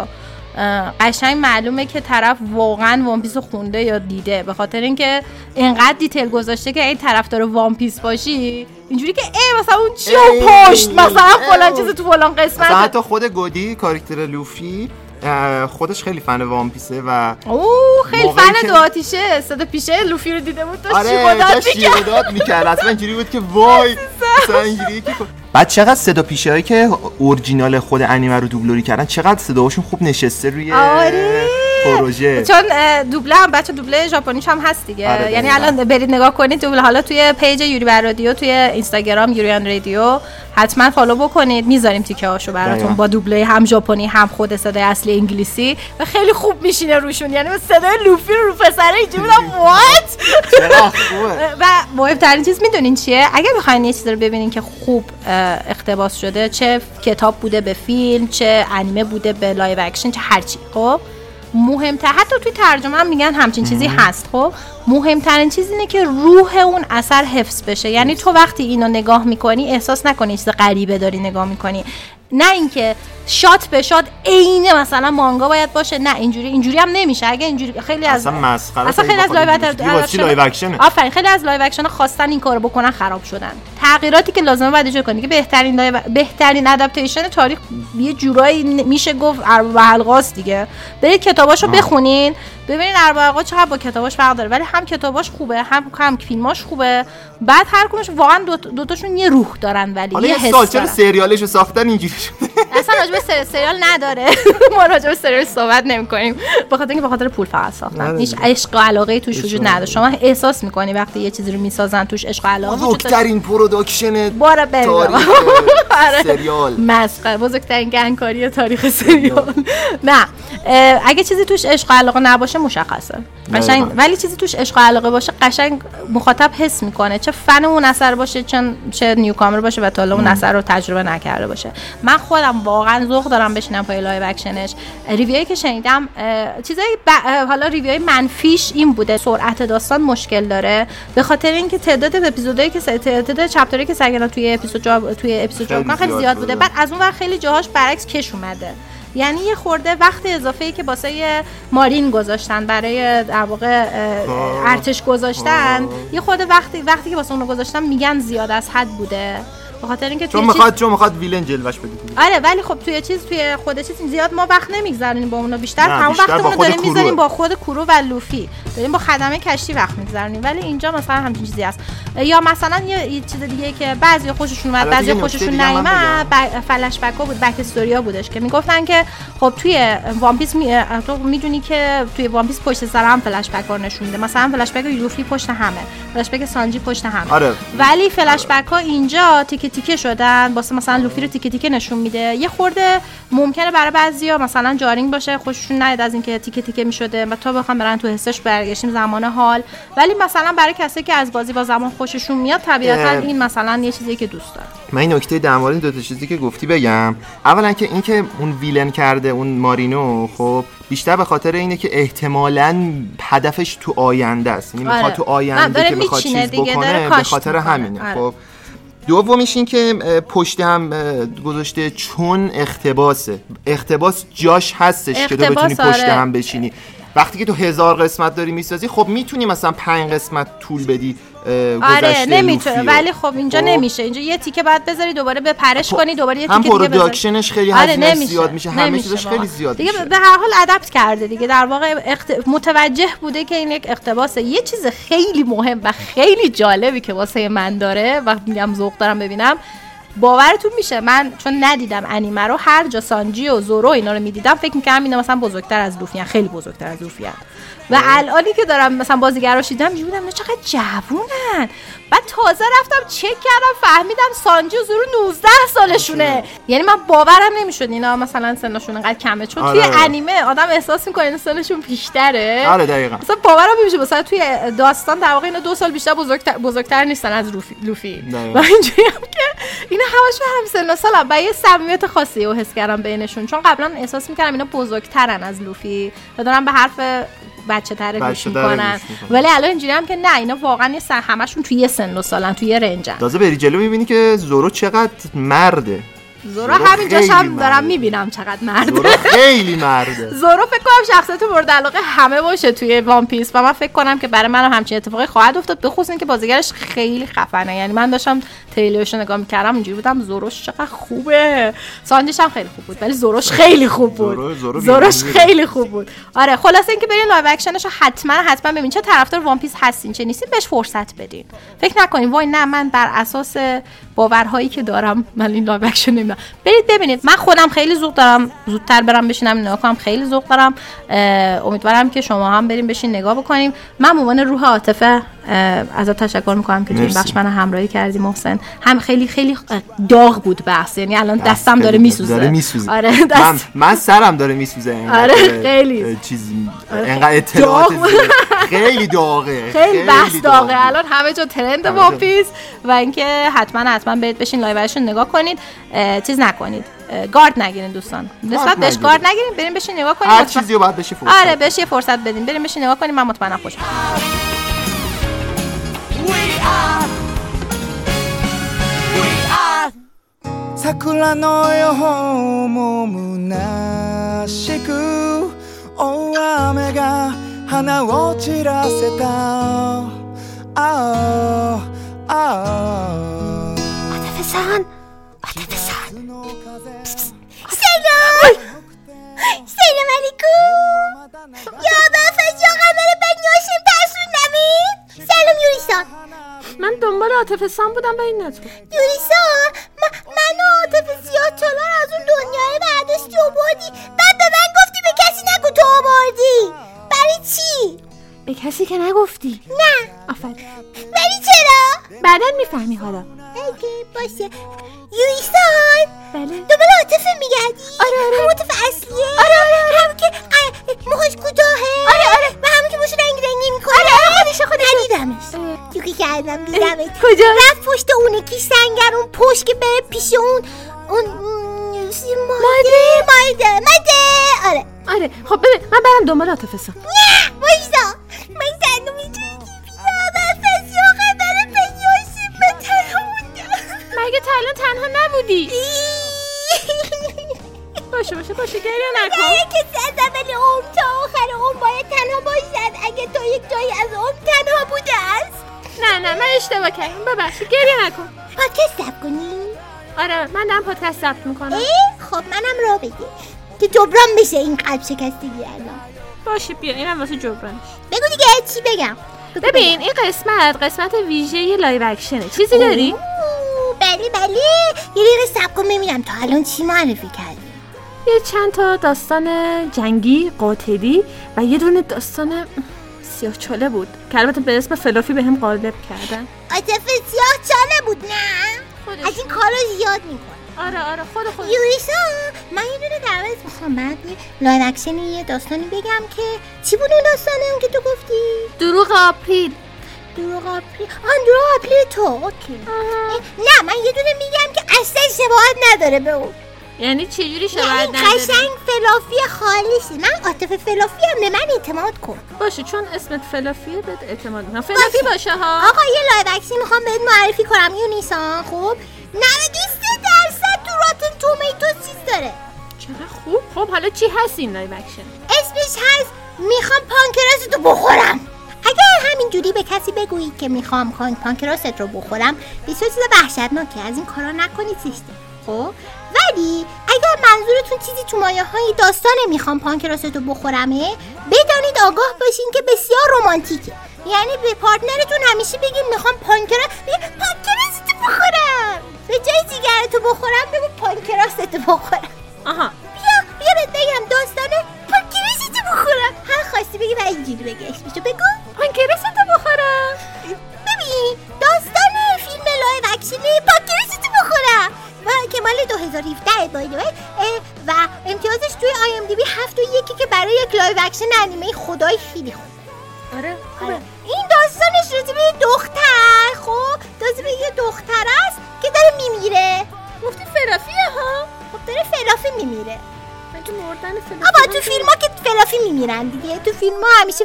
قشنگ معلومه که طرف واقعا One Piece رو خونده یا دیده به خاطر اینکه اینقدر detail گذاشته که این طرفدار One Piece باشی اینجوری که ای مثلا اون چی ای، پشت مثلا ای. فلان چیز تو فلان قسمت حتی خود گودی کاراکتر لوفی خودش خیلی fan One Piece ه و اوه خیلی فن دو آتیشه صدا پیشه لوفی رو دیده بود داشت آره می‌کرد. اصلا اینجوری بود که وای اینجوری که بعد چقدر صدا پیشه هایی که اورجینال خود انیمه رو دوبلوری کردن چقدر صداهاشون خوب نشسته روی آره. پروژه. چون دوبله هم بچه دوبله ژاپنیش هم هست دیگه. آره، یعنی. الان برید نگاه کنید دوبله حالا توی page یوری بر رادیو توی اینستاگرام یوری بر رادیو حتما follow بکنید. می‌ذاریم تیکه هاشو براتون. با دوبله هم ژاپنی هم خود صدای اصلی انگلیسی. و خیلی خوب میشینه روشون. یعنی صدای لوفی رو پسره اینجوری بودم what و مهمترین چیز می‌دونین چیه؟ اگر بخواین یه چیزی رو ببینین که خوب اقتباس شده چه کتاب بوده به فیلم چه انیمه بوده به live action چه هرچی. خب؟ مهمتر. حتی توی ترجمه هم میگن همچین چیزی هست. خب مهمترین چیز اینه که روح اون اثر حفظ بشه. یعنی تو وقتی اینو نگاه می‌کنی احساس نکنی چیز غریبه داری نگاه می‌کنی. نه اینکه shot به shot عین مثلا مانگا باید باشه. نه اینجوری اینجوری هم نمیشه. اگه اینجوری خیلی از اصلا مسخره اصلا خیلی از live action آفرین خیلی از live action خواستن این کارو بکنن خراب شدن. تغییراتی که لازمه بعد اجرا کنی که بهترین live بهترین adaptation تاریخ یه جورایی میشه گفت ارباب حلقاست دیگه. برید کتاباشو بخونین. ببینین ارباب حلقا چقدر با کتاباش فرق داره. ولی هم کتاباش خوبه هم هم فیلماش خوبه. بعد هر کدومش واقعا دو دوتاشون یه روح دارن ولی یه حس دارن. سریالشو ساختن اینجوری اصلا راجع سری- سریال نداره. ما راجع به سریال صحبت نمی کنیم به خاطر اینکه به خاطر پول فقط ساختن. هیچ. عشق و علاقه توش وجود نداره. شما احساس می‌کنی وقتی یه چیزی رو می‌سازن توش عشق و علاقه وجود داره؟ بزرگترین production تاریخ آره. سریال. مسخره. بزرگترین گندکاری تاریخ سریال. نه. اگه چیزی توش عشق و علاقه نباشه مشخصه. قشنگ. ولی چیزی توش عشق و علاقه باشه قشنگ مخاطب حس می‌کنه. چه فن اون اثر باشه چه چه newcomer باشه و تا اون اثر رو تجربه نکرده باشه. من خودم واقعا ذوق دارم بشینم پای live action ش review ی که شنیدم چیزای ب... حالا review ی منفیش این بوده سرعت داستان مشکل داره به خاطر اینکه تعداد اپیزودایی که تعداد chapter ی که سگنا توی اپیزود جا... توی اپیزود جا خیلی خیلی زیاد بوده. بعد از اون ور خیلی جاهاش برعکس کش اومده یعنی یه خورده وقت اضافه ای که واسه marine گذاشتن برای در واقع آه. ارتش گذاشتن آه. یه خورده وقتی وقتی که واسه اونو گذاشتن میگن زیاد از حد بوده به خاطر اینکه چون چیز- می‌خواد چون می‌خواد villain جلوش بده. آره ولی خب توی چیز توی خود چیز زیاد ما وقت نمیگذرونیم با اونا. بیشتر با وقتمون رو داریم. می‌ذاریم با خود crew و لوفی. داریم با خدمه کشتی وقت میگذرونیم. ولی اینجا مثلا همچین چیزی هست. یا مثلا یه, چیز دیگه که بعضی خوششون اومد بعضی خوششون نیومد فلش بک ها بود backstory ا بودش که می‌گفتن که خب توی One Piece می... تو می‌دونی که توی One Piece پشت سر هم فلش بک ها نشون میده. مثلا فلش بک لوفی پشت همه فلش بک سانجی پشت همه. آره. ولی فلش بک ها اینجا تیکه تیکه شدن واسه مثلا لوفی رو تیکه تیکه نشون میده یه خورده ممکنه برای بعضیا مثلا جارینگ باشه خوششون نیاد از اینکه تیکه تیکه می‌شده و تا بخوام برن تو حسش برگشتیم زمان حال ولی مثلا برای کسی که از بازی با زمان خوششون میاد طبیعتا. این مثلا یه چیزی که دوست داره من این نکته در مورد دو تا چیزی که گفتی بگم اولا که اینکه اون ویلن کرده اون مارینو خب بیشتر به خاطر اینه که احتمالاً هدفش تو آینده است یعنی می‌خواد آره. تو آینده که می‌خواد چیز بکنه به خاطر. همینه آره. خب دومیش این که پشت هم گذاشته چون اقتباسه اقتباس جاش هستش که تو بتونی پشت آره. هم بشینی وقتی که تو هزار قسمت داری می‌سازی خب می‌تونی مثلا پنج قسمت طول بدی آره نمی‌تونه. ولی خب اینجا خب. نمیشه. اینجا یه تیکه بعد بذاری دوباره به پرش خب، کنی دوباره یه هم تیکه دیگه بذاری. production ش خیلی آره نمیشه. زیاد میشه. همه چیزش. خیلی زیاد دیگه میشه. به هر حال ادپت کرده دیگه. در واقع اخت... متوجه بوده که این یک اقتباسه یه چیز خیلی مهم و خیلی جالبی که واسه من داره و میگم ذوق دارم ببینم. باورتون میشه؟ من چون ندیدم انیمه رو هر جا سانجی و زورو اینا رو می‌دیدم فکر می‌کردم اینا مثلا بزرگتر از لوفی خیلی بزرگتر از لوفی و الانی که دارم مثلا بازیگراش دیدم اینجوری بودم اینا چقدر جوونن. بعد تازه رفتم چک کردم فهمیدم سانجی و زورو 19 سالشونه یعنی من باورم نمی‌شد اینا مثلا سنشون انقدر کمه چون توی آره. انیمه آدم احساس می‌کنه سنشون بیشتره. آره دقیقا. مثلا باورم نمیشه مثلا توی داستان در واقع اینا دو سال بیشتر بزرگتر, بزرگتر نیستن از لوفی, لوفی. و اینجوری هم که اینا همشون هم سن و سالن و یه صمیمیت خاصی رو حس کردم بینشون. چون قبلا احساس می‌کردم اینا بزرگترن از لوفی. و دارن به حرف بچه تره گوش می‌کنن. گوش می‌کنن. ولی الان اینجوری هم که نه اینا واقعا یه سن همشون توی یه سن و سالن توی رنجن تازه بری جلو می‌بینی که زورو چقدر مرده. زورا همینجاش هم. دارم می‌بینم چقدر مرده. خیلی مرده. زورو فکر کنم شخصیت مورد علاقه همه باشه توی One Piece و من فکر کنم که برای منم همچین اتفاقی خواهد افتاد به خصوص اینکه بازیگرش خیلی خفنه. یعنی من داشتم تریلرش نگاه می‌کردم اینجوری بودم زوروش چقدر خوبه. سانجیش هم خیلی خوب بود ولی زوروش خیلی خوب بود. زورو- زورو زوروش. خیلی خوب بود. آره خلاصه اینکه برین live action ش حتما حتما ببین چه طرفدار One Piece هستین چه نیستین بهش فرصت بدین. فکر نکنین وای نه من بر اساس باورهایی که دارم من این live action نمی‌دونم برید ببینید. من خودم خیلی ذوق دارم زودتر برم بشینم نگاه کنم خیلی ذوق دارم امیدوارم که شما هم بریم بشین نگاه بکنیم. من عنوان روح عاطفه ازت تشکر می‌کنم که تو این مرسی. بخش من همراهی کردی محسن. هم خیلی خیلی داغ بود بحث یعنی الان دستم داره میسوزه. داره میسوزه. آره من, دست. من سرم داره میسوزه اینقدر آره، خیلی. چیز انقدر اطلاعات داغ. خیلی داغه خیلی بحث داغه. الان همه جا trend. Piece و اینکه حتما حتما برید بشین live شون نگاه کنید. چیز نکنید. گارد نگیرین دوستان. نسبت بهش. گارد نگیرین بریم بشین نگاه کنید هر مطمئن- چیزی رو باید بشه فرصت آره بهش یه فرصت بدین. بریم بشین نگاه کنیم. من مطمئنم خوش 桜の予報も虚しく大雨が花を散らせたああああ عاطفه عاطفه سلام سلام علیکم یا بفز یا قمر بنیاشیم ترسوندمی سلام یوریسان من دنبال عاطفه سان بودم به این نتون. یوریسان من و عاطفه زیاد تالار از اون دنیای برداشتی و بردی بعد به من گفتی به کسی نگو تو آوردی. برای چی؟ به کسی که نگفتی. نه. آفرین. ولی چرا؟ بعدا می‌فهمی حالا. اگه باشه. یوریسان بله. دنبال عاطفه میگردی؟ آره آره. همون عاطفه اصلیه. آره آره آره. همون که موهاش کوتاهه. آره آره. و همون که موش رنگ رنگی می‌کنه. آره آره خودشه خودشه ندیدمش. یوکی کردم دیدمت. کجا؟ رفت پشت اون یکی سنگر اون پشت که بره پیش اون اون م، سی- مایده مایده مایده آره. آره خب ببین من برم دنبال عاطفه سان نه وایسا. من نبودی باشه باشه باشه گریه نکن. نه کسی از اول عمر تا آخر عمر باید تنها باشد. اگه تو یک جایی از عمر تنها بوده است. نه نه من اشتباه کردم. ببخشید گریه نکن. پادکست ثبت کنی؟ آره من دارم پادکست ضبط می‌کنم. ای خب منم را بگیر. که جبران بشه این قلب شکستگی الان. باشه بیا اینم واسه جبرانش. بگو دیگه چی بگم؟ ببین این قسمت قسمت ویژه live action ه. چیزی داری؟ بله بله یه دقیقه صبر کن ببینم تا الان چی معرفی کردی. یه چند تا داستان جنگی قاتلی و یه دونه داستان سیاه چاله بود که البته به اسم fluffy به هم قالب کردن. عاطف سیاه چاله بود نه؟ از این کارا زیاد می‌کنه. آره آره خود خود یوریسا من یه دونه درواز می‌خوام بعد لایو اکشن یه داستانی بگم که چی بود اون داستانه اون که تو گفتی؟ دروغ آپریل. دروغ آپریل آن دروغ آپریل تو اوکی نه من یه دونه میگم که اصلا شباهت نداره به اون. یعنی چجوری شباهت یعنی نداره؟ قشنگ فلافی خالصی من عاطف فلافی هم به من اعتماد کن. باشه چون اسمت فلافیه بهت اعتماد می‌کنم. فلافی باشه ها. آقا یه لایو اکشن می‌خوام بهت معرفی کنم یونیسان خب 93 درصد تو Rotten Tomatoes چیز داره. چقدر خوب؟ خب حالا چی هست این live action اسمش هست می‌خوام پانکراست رو بخورم. اگر همینجوری به کسی بگویید که می‌خوام کان- پانکراست رو بخورم بسیار چیز وحشتناکه از این کارا نکنید زشته. خب؟ ولی اگر منظورتون چیزی تو مایه های داستان می‌خوام پانکراست رو بخورمه بدانید آگاه باشین که بسیار رومانتیکه یعنی به partner تون همیشه بگید می‌خوام پانکراست پانکراست بخورم! به جای جیگرتو بخورم بگو پانکراست بخورم.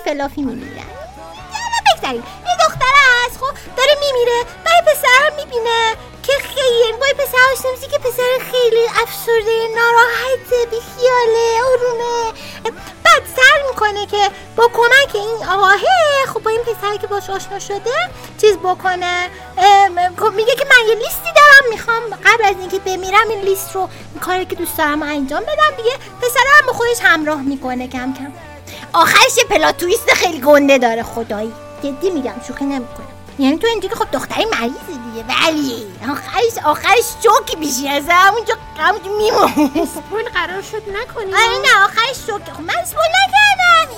فلافی میمیرن یالا بگذاریم یه دختر هست خب داره میمیره و یه پسر می‌بینه که خیلی با آشنا میشه که پسر خیلی افسرده ناراحته بیخیاله آرومه. بعد سر می‌کنه که با کمک این آقاه خب با این پسر که باش آشنا شده چیز بکنه. خب میگه که من یه لیستی دارم می‌خوام قبل از اینکه بمیرم این لیست رو کاری که دوست دارم انجام بدم دیگه پسر هم با خودش همراه می‌کنه کم کم. آخرش یه plot twist خیلی گنده داره خدایی. جدی میگم شوخی نمی‌کنم. یعنی تو اینجوری خب دختره مریض دیگه ولی آخرش آخرش شوکه میشی از همونجا همونجا میمونی. spoil قرار شد نکنی؟ آره نه آخرش شوکه خب من spoil نکردم.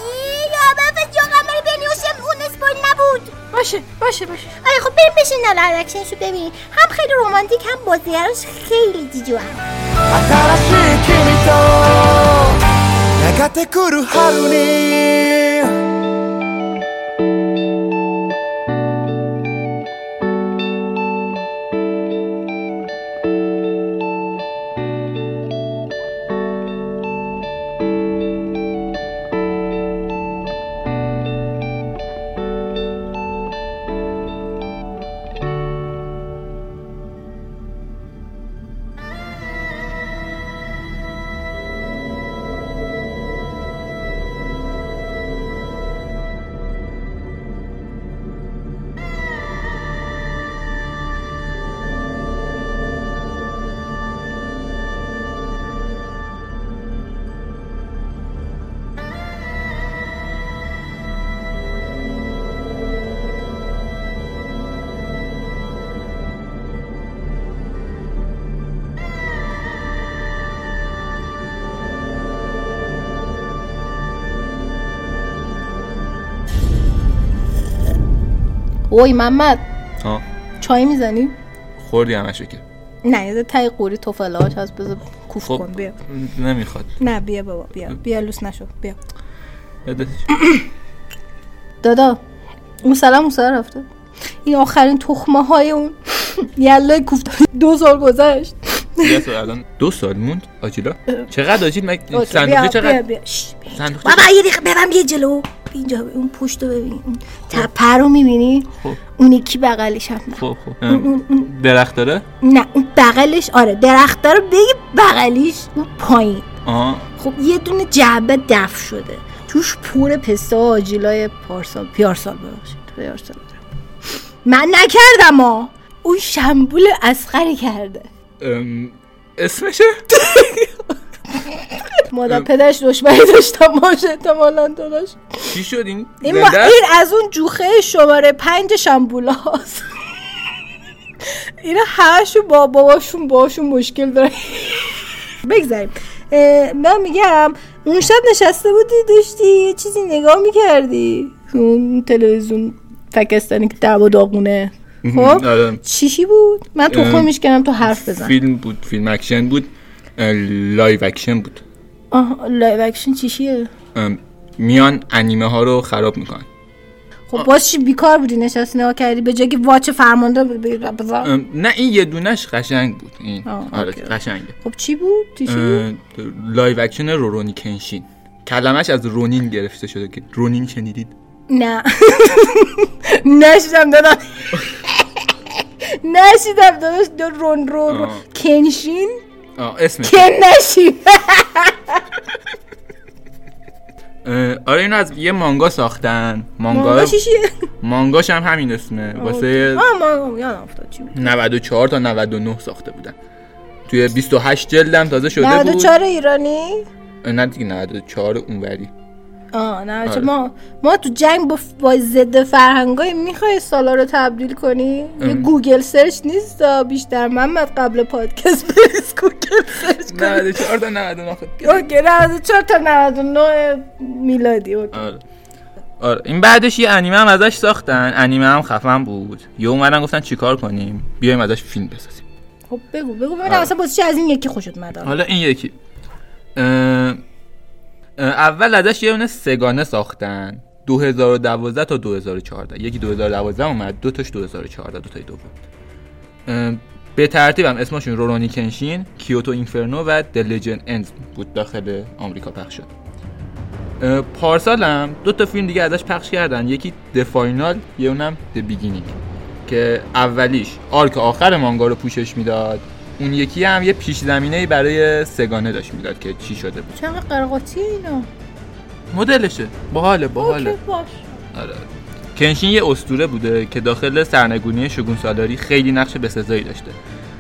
یا بابا یا قمر بنی‌هاشم اون spoil نبود. باشه باشه باشه. آره خب بریم بشین live action شو ببینیم. هم خیلی رمانتیک هم بازیگراش خیلی جیجو هم がてくる春に「اوی محمد. ها چای می‌زنی؟ خوردی همشو که. نه یه تای قوری توفلاش هست بذار کوف خب کن بیا. نمی‌خواد. نه بیا بابا بیا. بیا لوس نشو بیا. دادا اون سلام اون سر رفته. این آخرین تخمه های اون یلای کوفته دو سال گذشت. یه الان دو سال موند؟ آجیلا؟ چقدر آجیل؟ مگه صندوقه چقدر؟ بابا یه دقیقه ببن بیا جلو. اینجا اون پشت رو ببین. اون تپه رو می‌بینی؟ خب. اون یکی بغلش هم خب خب. اون- اون- اون- درخت داره؟ نه اون بغلش آره درخت رو بگی بغلیش اون پایین. آه خب یه دونه جعبه دف شده. توش پر پسته و آجیلای پارسال پیارسال ببخشید. پیارسال. من نکردم ها. اون شمبول اسخری کرده. ام، اسمشه؟ مادر پدرش دشمنی داشتم باشه احتمالا داداش چی شد این این؟ این از اون جوخه شماره پنج شامبولا هست اینا همشون با باباشون باشون مشکل داره. بگذاریم. من میگم اون شب نشسته بودی داشتی؟ یه چیزی نگاه می‌کردی؟ اون تلویزیون پاکستانی که در و داغونه خب؟ آره. چیشی بود؟ من تو اه، تخمه میشکنم تو حرف بزن فیلم بود فیلم اکشن بود. live action بود. آه live action چیشیه میان انیمه ها رو خراب می‌کنن. خب باز چی بیکار بودی نشستی نگاه کردی؟ به جای که واچ فرمانده بذار. نه این یه دونش قشنگ بود. این آره. قشنگه. خب چی بود؟ live action Rurouni Kenshin. کلمش از رونین گرفته شده که رونین شنیدید؟ نه. نشیدم داداش. نشیدم داداش. دو رون رو رو آه. کنشین؟ آه اسمش. کن نشید آره اینو از یه مانگا ساختن. مانگا مانگا چی چیه مانگاش هم همین اسمه. واسه آه ما یادم افتاد چی بود. 94 تا 99 ساخته بودن. توی 28 جلدم تازه شده بود. 94 ایرانی؟ نه دیگه 94 اونوری. آه نه آره. ما ما تو جنگ با, با ضد فرهنگای می‌خوای سالا رو تبدیل کنی؟ یه ام. Google search نیست بیشتر محمد قبل پادکست بریز Google search کن 94 تا 99 خود. okay 94 تا 99 میلادی اوکی. آره. آره این بعدش یه انیمه هم ازش ساختن. انیمه هم خفن بود. یه اومدن گفتن چیکار کنیم؟ بیایم ازش فیلم بسازیم. خب بگو بگو. ببینم آره. اصلا واسه چی از این یکی خوشت اومد. حالا این یکی. اه، اول ازش یه اونه سگانه ساختن. 2012 تا 2014 یکی 2012 اومد دو تاش 2014 دو تای دوم. به ترتیب هم اسمشون Rurouni Kenshin Kyoto Inferno و The Legend Ends بود داخل آمریکا پخش شد. پارسال هم دو تا فیلم دیگه ازش پخش کردن. یکی The Final یه اونم The Beginning که اولیش arc آخر مانگا رو پوشش می‌داد. اون یکی هم یه پیش زمینه برای سگانه داشت می‌داد که چی شده بود. چقدر قروقاطی اینا؟ مدلشه. باحاله باحاله. باش. آره. کنشین یه اسطوره بوده که داخل سرنگونی شوگون سالاری خیلی نقش بسزایی داشته.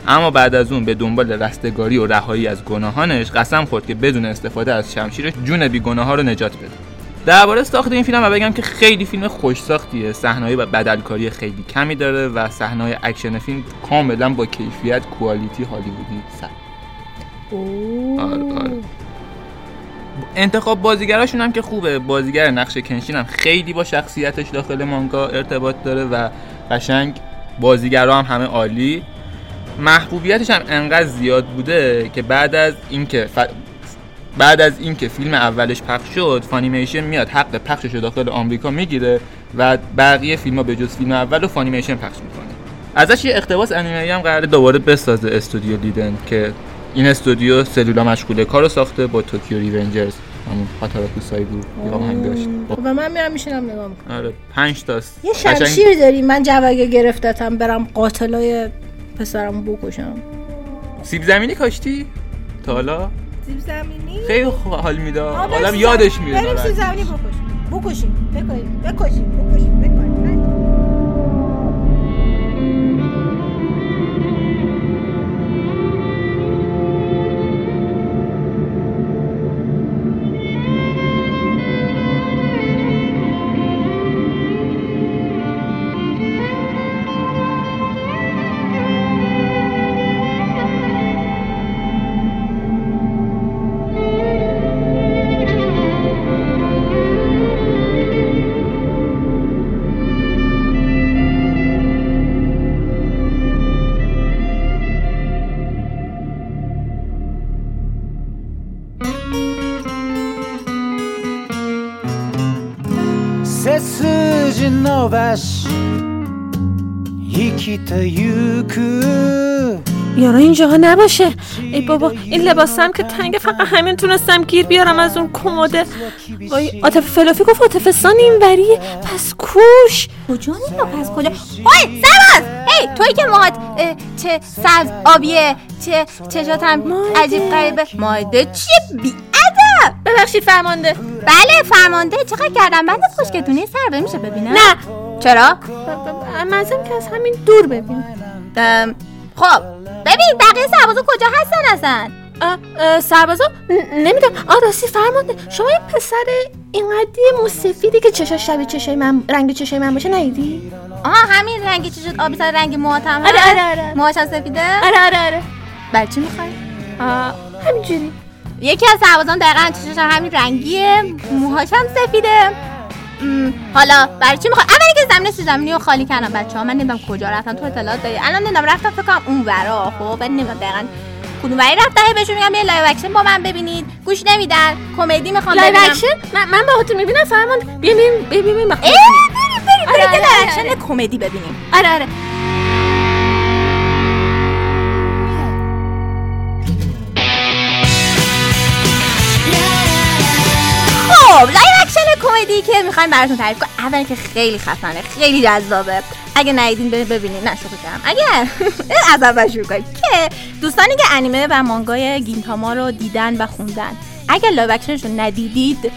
اما بعد از اون به دنبال رستگاری و رهایی از گناهانش قسم خورد که بدون استفاده از شمشیرش جون بیگناه ها رو نجات بده. درباره ساخت این فیلم هم بگم که خیلی فیلم خوش ساختیه. صحنه‌های و بدلکاری خیلی کمی داره و صحنه‌های اکشن فیلم کاملا با کیفیت کوالیتی هالیوودی سر. آره آره. انتخاب بازیگراشون هم که خوبه. بازیگر نقش کنشین هم خیلی با شخصیتش داخل مانگا ارتباط داره و قشنگ بازیگرا هم همه عالی. محبوبیتش هم انقدر زیاد بوده که بعد از اینکه. بعد از اینکه فیلم اولش پخش شد فانیمیشن میاد حق پخشش رو داخل آمریکا می‌گیره و بقیه فیلم ها به جز فیلم اول رو فانیمیشن پخش می‌کنه. ازش یه اقتباس انیمه‌ای هم قراره دوباره بسازه استودیو لیدن که این استودیو سلولا مشغول کار رو ساخته با توکیو ریونجرز همون هاتاراکو سایبو یه آهنگ داشت. خب و من میرم میشینم نگاه می‌کنم. آره 5 تاست یه قشنگ- شمشیر داری من جو گرفتتم برم قاتلای پسرم بکشم. سیب زمینی کاشتی؟ تا حالا؟ سیب زمینی؟ خیلی حال میده. آدم یادش. میره بریم سیب زمینی بکشیم. بکشیم. بکشیم. بکشیم. 伸ばし生きてゆく یارا اینجاها نباشه ای بابا این لباسم که تنگ فقط همین تونستم گیر بیارم از اون کموده وای عاطف فلافی گفت عاطف سان این وریه پس کوش کجا نینا پس کجا وای سرباز هی توی که موهات اه، چه سبز آبیه چه چشاتم عجیب غریبه مایده چیه بی ادب ببخشید فرمانده بله فرمانده چقدر گردن بند خوشگتونه سر میشه ببینم نه چرا؟ منظورم که از همین دور ببین. خب ببین بقیه سربازا کجا هستن اصلا؟ سربازا؟ نمی‌دونم. آ راستی فرمانده شما یه پسر اینقدی موسفیدی که چشاش شبیه چشای من رنگ چشای من باشه ندیدی؟ آها همین رنگی چشات آبی سر رنگ موهاتم آره،؟ آره، آره. موهاش سفیده؟ آره آره آره. برای چی می‌خوای؟ آه، همینجوری. یکی از سربازان دقیقا چشاش هم همین رنگیه موهاش هم سفیده. حالا برای چی می‌خوای؟ اولی که زمین زمینی رو خالی کردم بچه ها من نمی‌دونم کجا رفتن تو اطلاعات داری؟ الان نمی‌دونم رفتم فکر کنم اون ورا. خب من نمی‌دونم دقیقا کدوم وری رفتن هی بهشون میگم یه live action با من ببینید. گوش نمیدن. کمدی می‌خوام live action من من باهاتون می‌بینم فرمانده بیا ببین ببین ببین اه، بریم بریم. بریم. آره، یه آره، live آره، اکشن کمدی ببینیم. آره آره. خب live action کمدی که می‌خوایم براتون تعریف کنم. اولی که خیلی خفنه خیلی جذابه. اگه ندیدین برید ببینید نه شوخی کردم. اگه از اول شروع کنیم. که دوستانی که انیمه و مانگای گینتاما رو دیدن و خوندن اگه live action ش رو ندیدید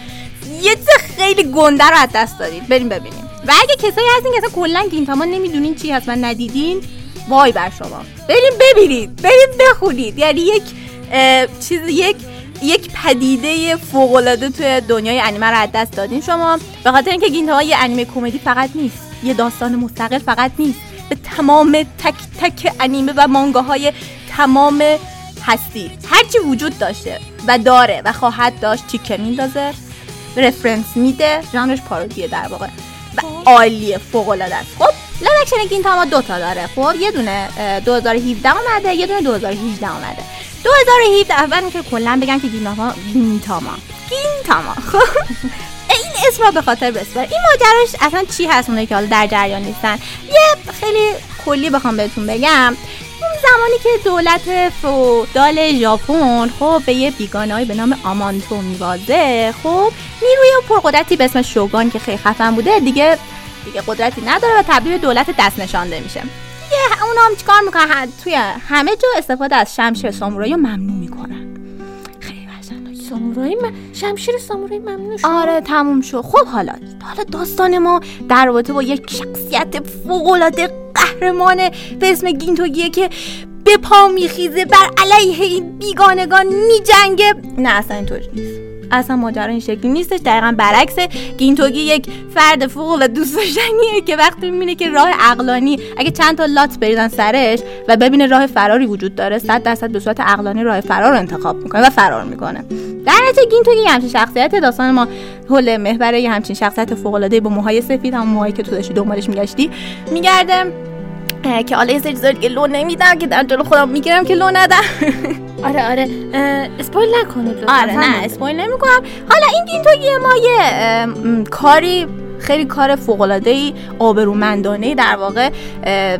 یه چیز خیلی گنده رو از دست دادید. بریم ببینیم. و اگه کسایی هستین که اصلا کلا گینتاما نمی‌دونین چی هست و ندیدین وای بر شما. بریم ببینید. بریم بخونید. یعنی یک چیز یک یک پدیده فوق العاده توی دنیای انیمه رو از دست دادین. شما به خاطر اینکه گینتاما یه انیمه کمدی فقط نیست یه داستان مستقل فقط نیست به تمام تک تک انیمه و مانگاهای تمام هستی. هرچی وجود داشته و داره و خواهد داشت تیکه میندازه reference میده ژانرش parody ه در واقع. و عالیه فوق العاده است. خب live action گینتاما دو تا داره. خب یه دونه اه، 2017 اومده یه دونه 2018 اومده. 2017 اول که کلا بگن که گینتاما گینتاما گینتاما خب این اسم رو به خاطر بسپار. این ماجراش اصلا چی هست اونایی که حالا در جریان نیستن؟ یه خیلی کلی بخوام بهتون بگم. اون زمانی که دولت فودال ژاپن خب به یه بیگانه‌ای به نام آمانتو میوازه خب نیروی پرقدرتی به اسم شوگان که خیلی خفن بوده دیگه دیگه قدرتی نداره و تبدیل دولت دست نشانده میشه. یه اونا هم چیکار می‌کنن؟ توی همه جا استفاده از شمشیر سامورایی ممنوع می‌کنن. خیلی وحشتناکه سامورایی من شمشیر سامورایی ممنوع شد. آره تموم شد. خب حالا حالا داستان ما در رابطه با یک شخصیت فوق‌العاده قهرمان به اسم گینتوگیه که به پا میخیزه بر علیه این بیگانگان میجنگه. نه اصلا اینطوری نیست. اصلا ماجرا این شکلی نیستش دقیقا برعکس گینتوگی یک فرد فوق و دوست داشتنیه که وقتی می‌بینه که راه عقلانی اگه چند تا لات بریزن سرش و ببینه راه فراری وجود داره 100 درصد به صورت عقلانی راه فرار رو انتخاب می‌کنه و فرار می‌کنه. در نتیجه گینتوکی همچین شخصیت داستان ما حول محور همچین شخصیت فوق العاده با موهای سفید هم موهایی که تو داشتی دنبالش میگشتی میگرده اه، که حالا یه سری دیگه لو نمیدم که در جلو خودم می‌گیرم که لو ندم. آره آره spoil نکنید. آره نه spoil نمی‌کنم حالا این گینتوگی ما یه اه، م، کاری خیلی کار فوق العاده ای آبرومندانه در واقع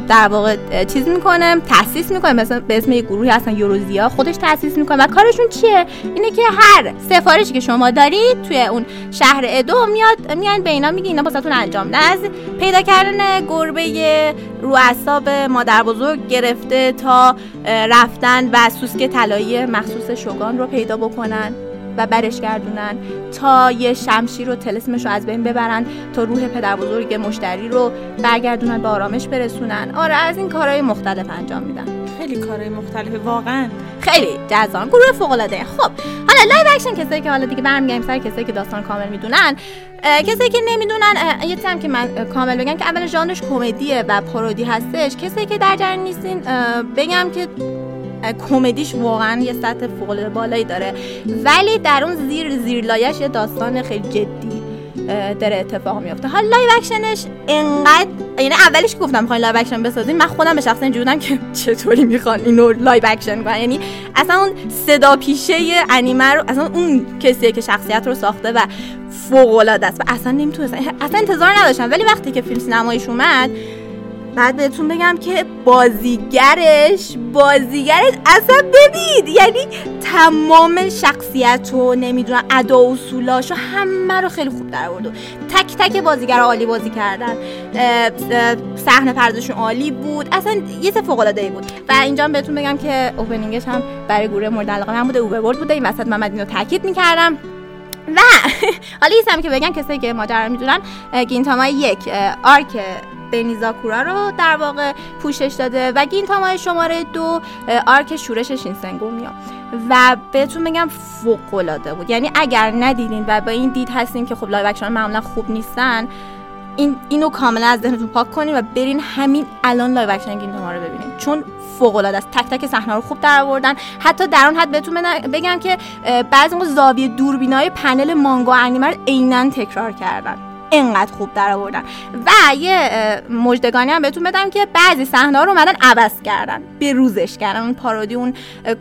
در واقع چیز می‌کنه تاسیس می‌کنه. مثلا به اسم یه گروهی هستن یوروزیا خودش تاسیس می‌کنه. و کارشون چیه؟ اینه که هر سفارشی که شما دارید توی اون شهر ادو میاد میان به اینا میگه اینا واسهتون انجام از پیدا کردن گربه رو اعصاب مادر بزرگ گرفته تا رفتن و سوسک طلایی مخصوص شوگان رو پیدا بکنن. و برش گردونن تا یه شمشیر رو تلسمش رو از بین ببرن تا روح پدر بزرگ مشتری رو برگردونن به آرامش برسونن. آره از این کارهای مختلف انجام میدن. خیلی کارهای مختلفه واقعا. خیلی جذاب. گروه فوق العاده خب حالا live action کسایی که حالا دیگه برمیگردیم سر کسایی که داستان کامل می‌دونن کسایی که نمی‌دونن یه هم که من کامل بگم که اول ژانرش کمدیه و parody هستش. کسایی که در جریان نیستین بگم که کمدیش واقعا یه سطح فوق بالایی داره. ولی در اون زیر زیر لایش یه داستان خیلی جدی داره اتفاق میفته حالا live action ش انقدر یعنی اولش که گفتم می‌خواین live action بسازین من خودم به شخصه اینجوری که چطوری می‌خوان اینو live action کنن؟ یعنی اصلا اون صدا پیشه انیمه رو اصلا اون کسیه که شخصیت رو ساخته و فوق العاده است. و اصلا نمی‌تونستم اصلا انتظار نداشتم. ولی وقتی که فیلم سینماییش اومد بعد بهتون بگم که بازیگرش بازیگرش اصلا ببین یعنی تمام شخصیت و نمی‌دونم ادا و اصولاش و همه رو خیلی خوب در آورد. تک تک بازیگر عالی بازی کردن. صحنه پردازشون عالی بود. اصلا یه فوق العاده ای بود. و اینجا بهتون بگم که اوپنینگش هم برای گروه مورد علاقه من بوده اوورورد بوده. این وسط من اینو تاکید می‌کردم. و حالا یه که بگم کسایی که ماجرا رو می‌دونن گینتاما یک arc بنیزاکورا رو در واقع پوشش داده و گینتاما شماره دو arc شورش شینسنگومی و و بهتون بگم فوق العاده بود. یعنی اگر ندیدین و با این دید هستین که خب live action معمولا خوب نیستن این اینو کاملا از ذهنتون پاک کنین و برین همین الان live action گینتاما رو ببینین. چون فوق العاده است. تک تک صحنه رو خوب در آوردن حتی در اون حد بهتون بگم که بعضی موقع زاویه دوربینای پنل مانگا انیمه رو عینا تکرار کردن. انقدر خوب در آوردن. و یه اه، مژدگانی هم بهتون بدم که بعضی صحنه ها رو اومدن عوض کردن به روزش کردن. اون پارودی اون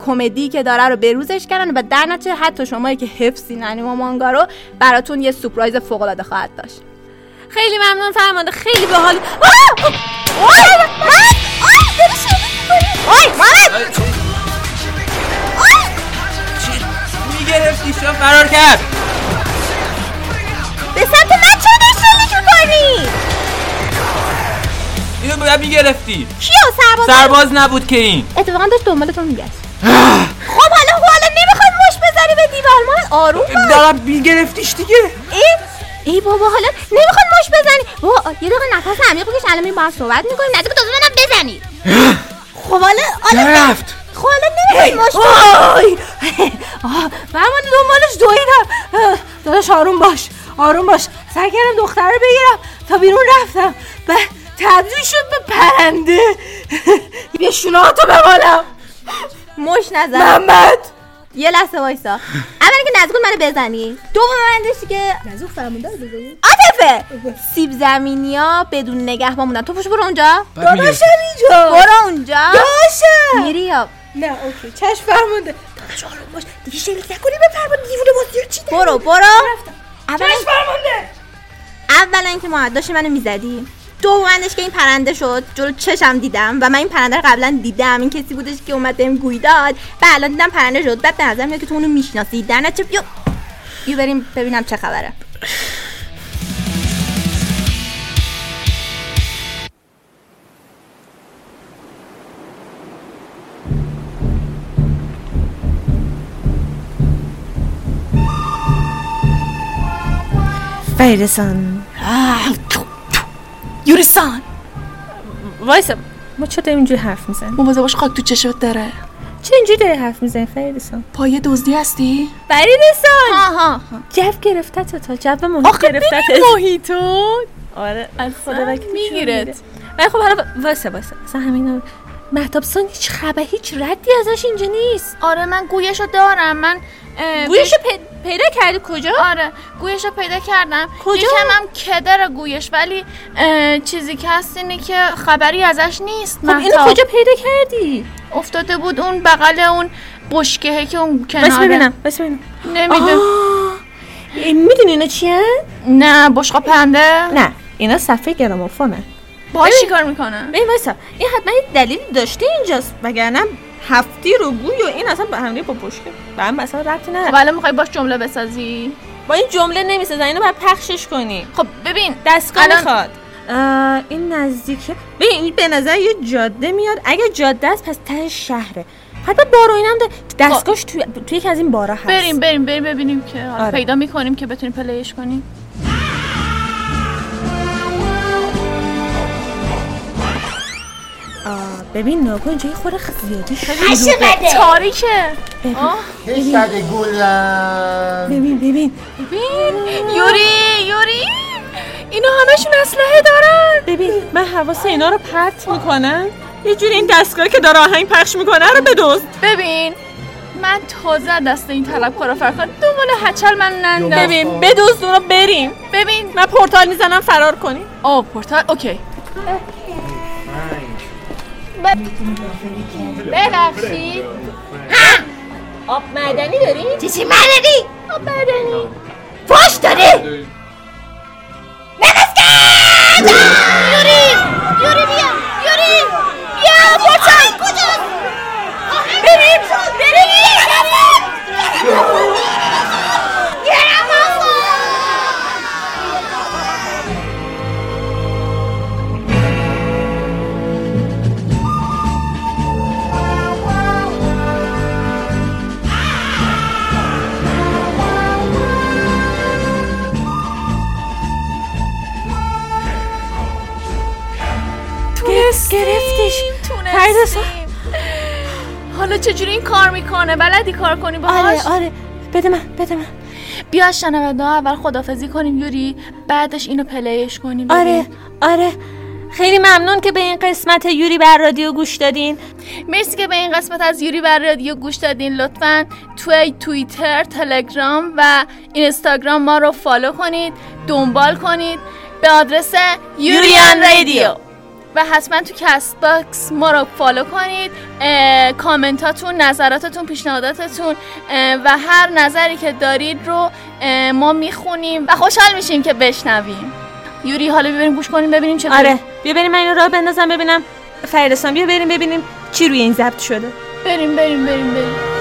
کمدی که داره رو به روزش کردن و در نتیجه حتی شمایی که حفظین انیمه و مانگا رو براتون یه سورپرایز فوق العاده خواهد داشت. خیلی ممنون فرمانده. خیلی باحال. می‌گرفتی؟ شو فرار کرد؟ به سمت می‌کنی؟ اینو باید می‌گرفتی. کیو سرباز؟ سرباز نبود که این. اتفاقا داشت دنبالتون میگشت. خب حالا حالا نمی‌خواد مش بزنی به دیوار؟ ما آروم باش. دارم میگرفتیش دیگه. ای ای بابا حالا نمی‌خواد مش بزنی بابا یه دقیقه نفس عمیق بکش الان میریم با هم صحبت می‌کنیم. نزدیک تازه منم بزنی. خب حالا حالا رفت؟ خب حالا نمی‌خواد مش وای! آه، فرمان دنبالش دویدم. داداش آروم باش. آروم باش. سعی کردم دختر رو بگیرم. تا بیرون رفتم. و تبدیل شد به پرنده. به شوناتو بمالم مش نزن. محمد! یه لحظه وایسا. اولا که نزدیک منو بزنی. دوم بندش که نزدیک فرمونده رو بزنی. عاطفه! سیب زمینیا بدون نگهبان موندن. تو پشت برو اونجا. داداشم اینجا برو اونجا. داشم میری یا نه اوکی. چشم فرمونده. داداش آروم باش. دیگه شلیک نکنی به فرمان دیوونه بازی چی؟ برو برو. اولا اولا که ما داشتی منو می‌زدی. دومندش که این پرنده شد جلو چشم دیدم و من این پرنده رو قبلا دیدم. این کسی بودش که اومد بهم گوی داد. و الان دیدم پرنده شد. بعد به نظر میاد که تو اونو می‌شناسی. در نتیجه بیا بیا بریم ببینم چه خبره. فریدسان یوریسان. وایسا ما داریم اینجوری حرف می‌زنیم؟ مواظب باش خاک تو چشمت داره. چرا اینجوری داری حرف می‌زنی فریدسان پای دزدی هستی؟ فریدسان ها ها ها جو گرفته تا جو محیط آخه گرفته محیطو آره از خدا میگیرت. ولی خب حالا واسه واسه اصلا همینا مهتاب سان هیچ خبر هیچ ردی ازش اینجا نیست. آره من گویشو دارم. من گویشو پی- پیدا کردی؟ کجا؟ آره گویش رو پیدا کردم. کجا؟ یکم هم کدر گویش ولی چیزی که هست اینه که خبری ازش نیست. خب اینو. کجا پیدا کردی؟ افتاده بود اون بغل اون بشکهه که اون بس کناره. ببینم بس ببینم. نمی‌دونم. می‌دونی اینا چیه؟ نه بشقا پنده نه اینا صفحه گرامافونه. باش چیکار می‌کنه؟ ببین وایسا این حتما یه دلیلی داشته اینجاست وگرنه هفتی رو گوی و این اصلا به هم با پشت به هم اصلا ربطی خب نداره الان می‌خوای باش جمله بسازی؟ با این جمله نمی‌سازن اینو باید پخشش کنی. خب ببین دستگاه الان- می‌خواد. این نزدیکه ببین این به نظر یه جاده میاد. اگه جاده است پس ته شهره. حتما بارو اینم دستگاهش توی توی یکی از این بارا هست. بریم بریم بریم ببینیم که حالا آره. پیدا می‌کنیم که بتونیم پلیش کنیم. ببین ناگو اینجا یه خورده زیادی عشقته تاریکه. کشت گولم ببین. ببین ببین. یوری یوری. اینا همشون اسلحه دارن. ببین من حواس اینا رو پرت می‌کنم. یه جوری این دستگاهی که داره آهنگ پخش می‌کنه رو بدوز. ببین من تازه دست این طلبکارا فرار کنم دنبال هچل من نندم. ببین بدوز رو بریم. ببین. من پورتال می‌زنم فرار کنیم. آه پورتال اوکی. ببخشید ها آب معدنی داری؟ چی چی معدنی؟ آب معدنی فاش داری؟ نفس کرد یوری یوری بیا یوری بیا بچه کجاست؟ بریم بریم چجوری این کار می‌کنه؟ بلدی کار کنی باهاش؟ آره آره. بده من بده من. بیا شنونده ها اول خدافزی کنیم یوری. بعدش اینو play ش کنیم ببین. آره آره. خیلی ممنون که به این قسمت یوری بر رادیو گوش دادین. مرسی که به این قسمت از یوری بر رادیو گوش دادین. لطفا توی توییتر تلگرام و اینستاگرام ما رو follow کنید دنبال کنید. به آدرس Yuri on Radio. و حتما تو کست باکس ما رو follow کنید کامنتاتون نظراتتون پیشنهاداتتون و هر نظری که دارید رو ما می‌خونیم و خوشحال میشیم که بشنویم. یوری حالا ببینیم گوش کنیم ببینیم چه آره. بیا بریم من اینو راه بندازم ببینم. فریدستان بیا بریم ببینیم چی روی این ضبط شده. بریم بریم بریم بریم.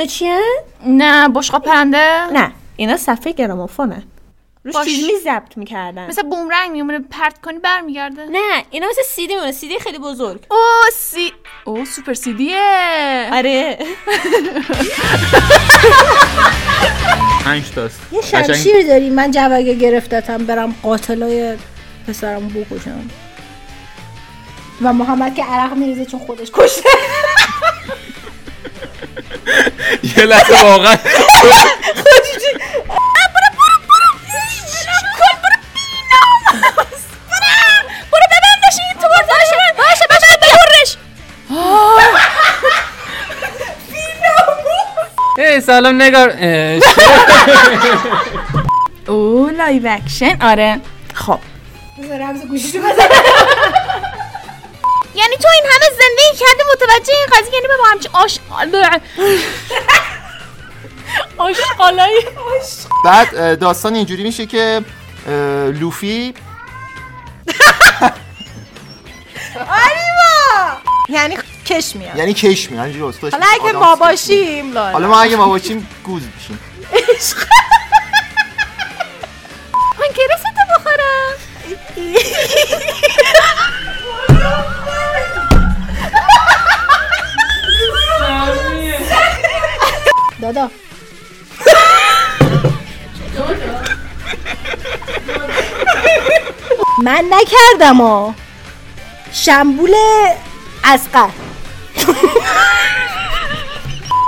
اینا چیه؟ نه بشقا پرنده نه اینا صفحه گرامافونه. روش باش. چیز می ضبط می‌کردن. مثل بومرنگ میمونه پرت کنی برمیگرده. نه اینا مثل سیدی میمونه. سیدی خیلی بزرگ. او سی او سوپر سیدیه. آره. پنج تاست. یه شمشیر داری. من جوگه گرفتتم برم قاتلای پسرم بکشم. و محمد که عرق میریزه چون خودش کشته. یه لحظه واقعا. تو سلام نگار. او لایو اکشن آره. خب. رمز گوشیشو یعنی تو این همه زندگی کردی متوجه این قضیه یعنی با همچین آش آشغالایی بعد داستان اینجوری میشه که لوفی یعنی کش میاد. یعنی کش میاد. اینجوری حالا اگه ما. باشیم حالا ما اگه ما باشیم گوز میشیم. من گرفتو بخورم. دادا من نکردم ها شمبول اسقر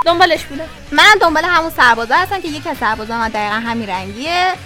دنبالش بوده. من دنبال همون سربازا هستم که یکی از سربازا من دقیقا همین رنگیه.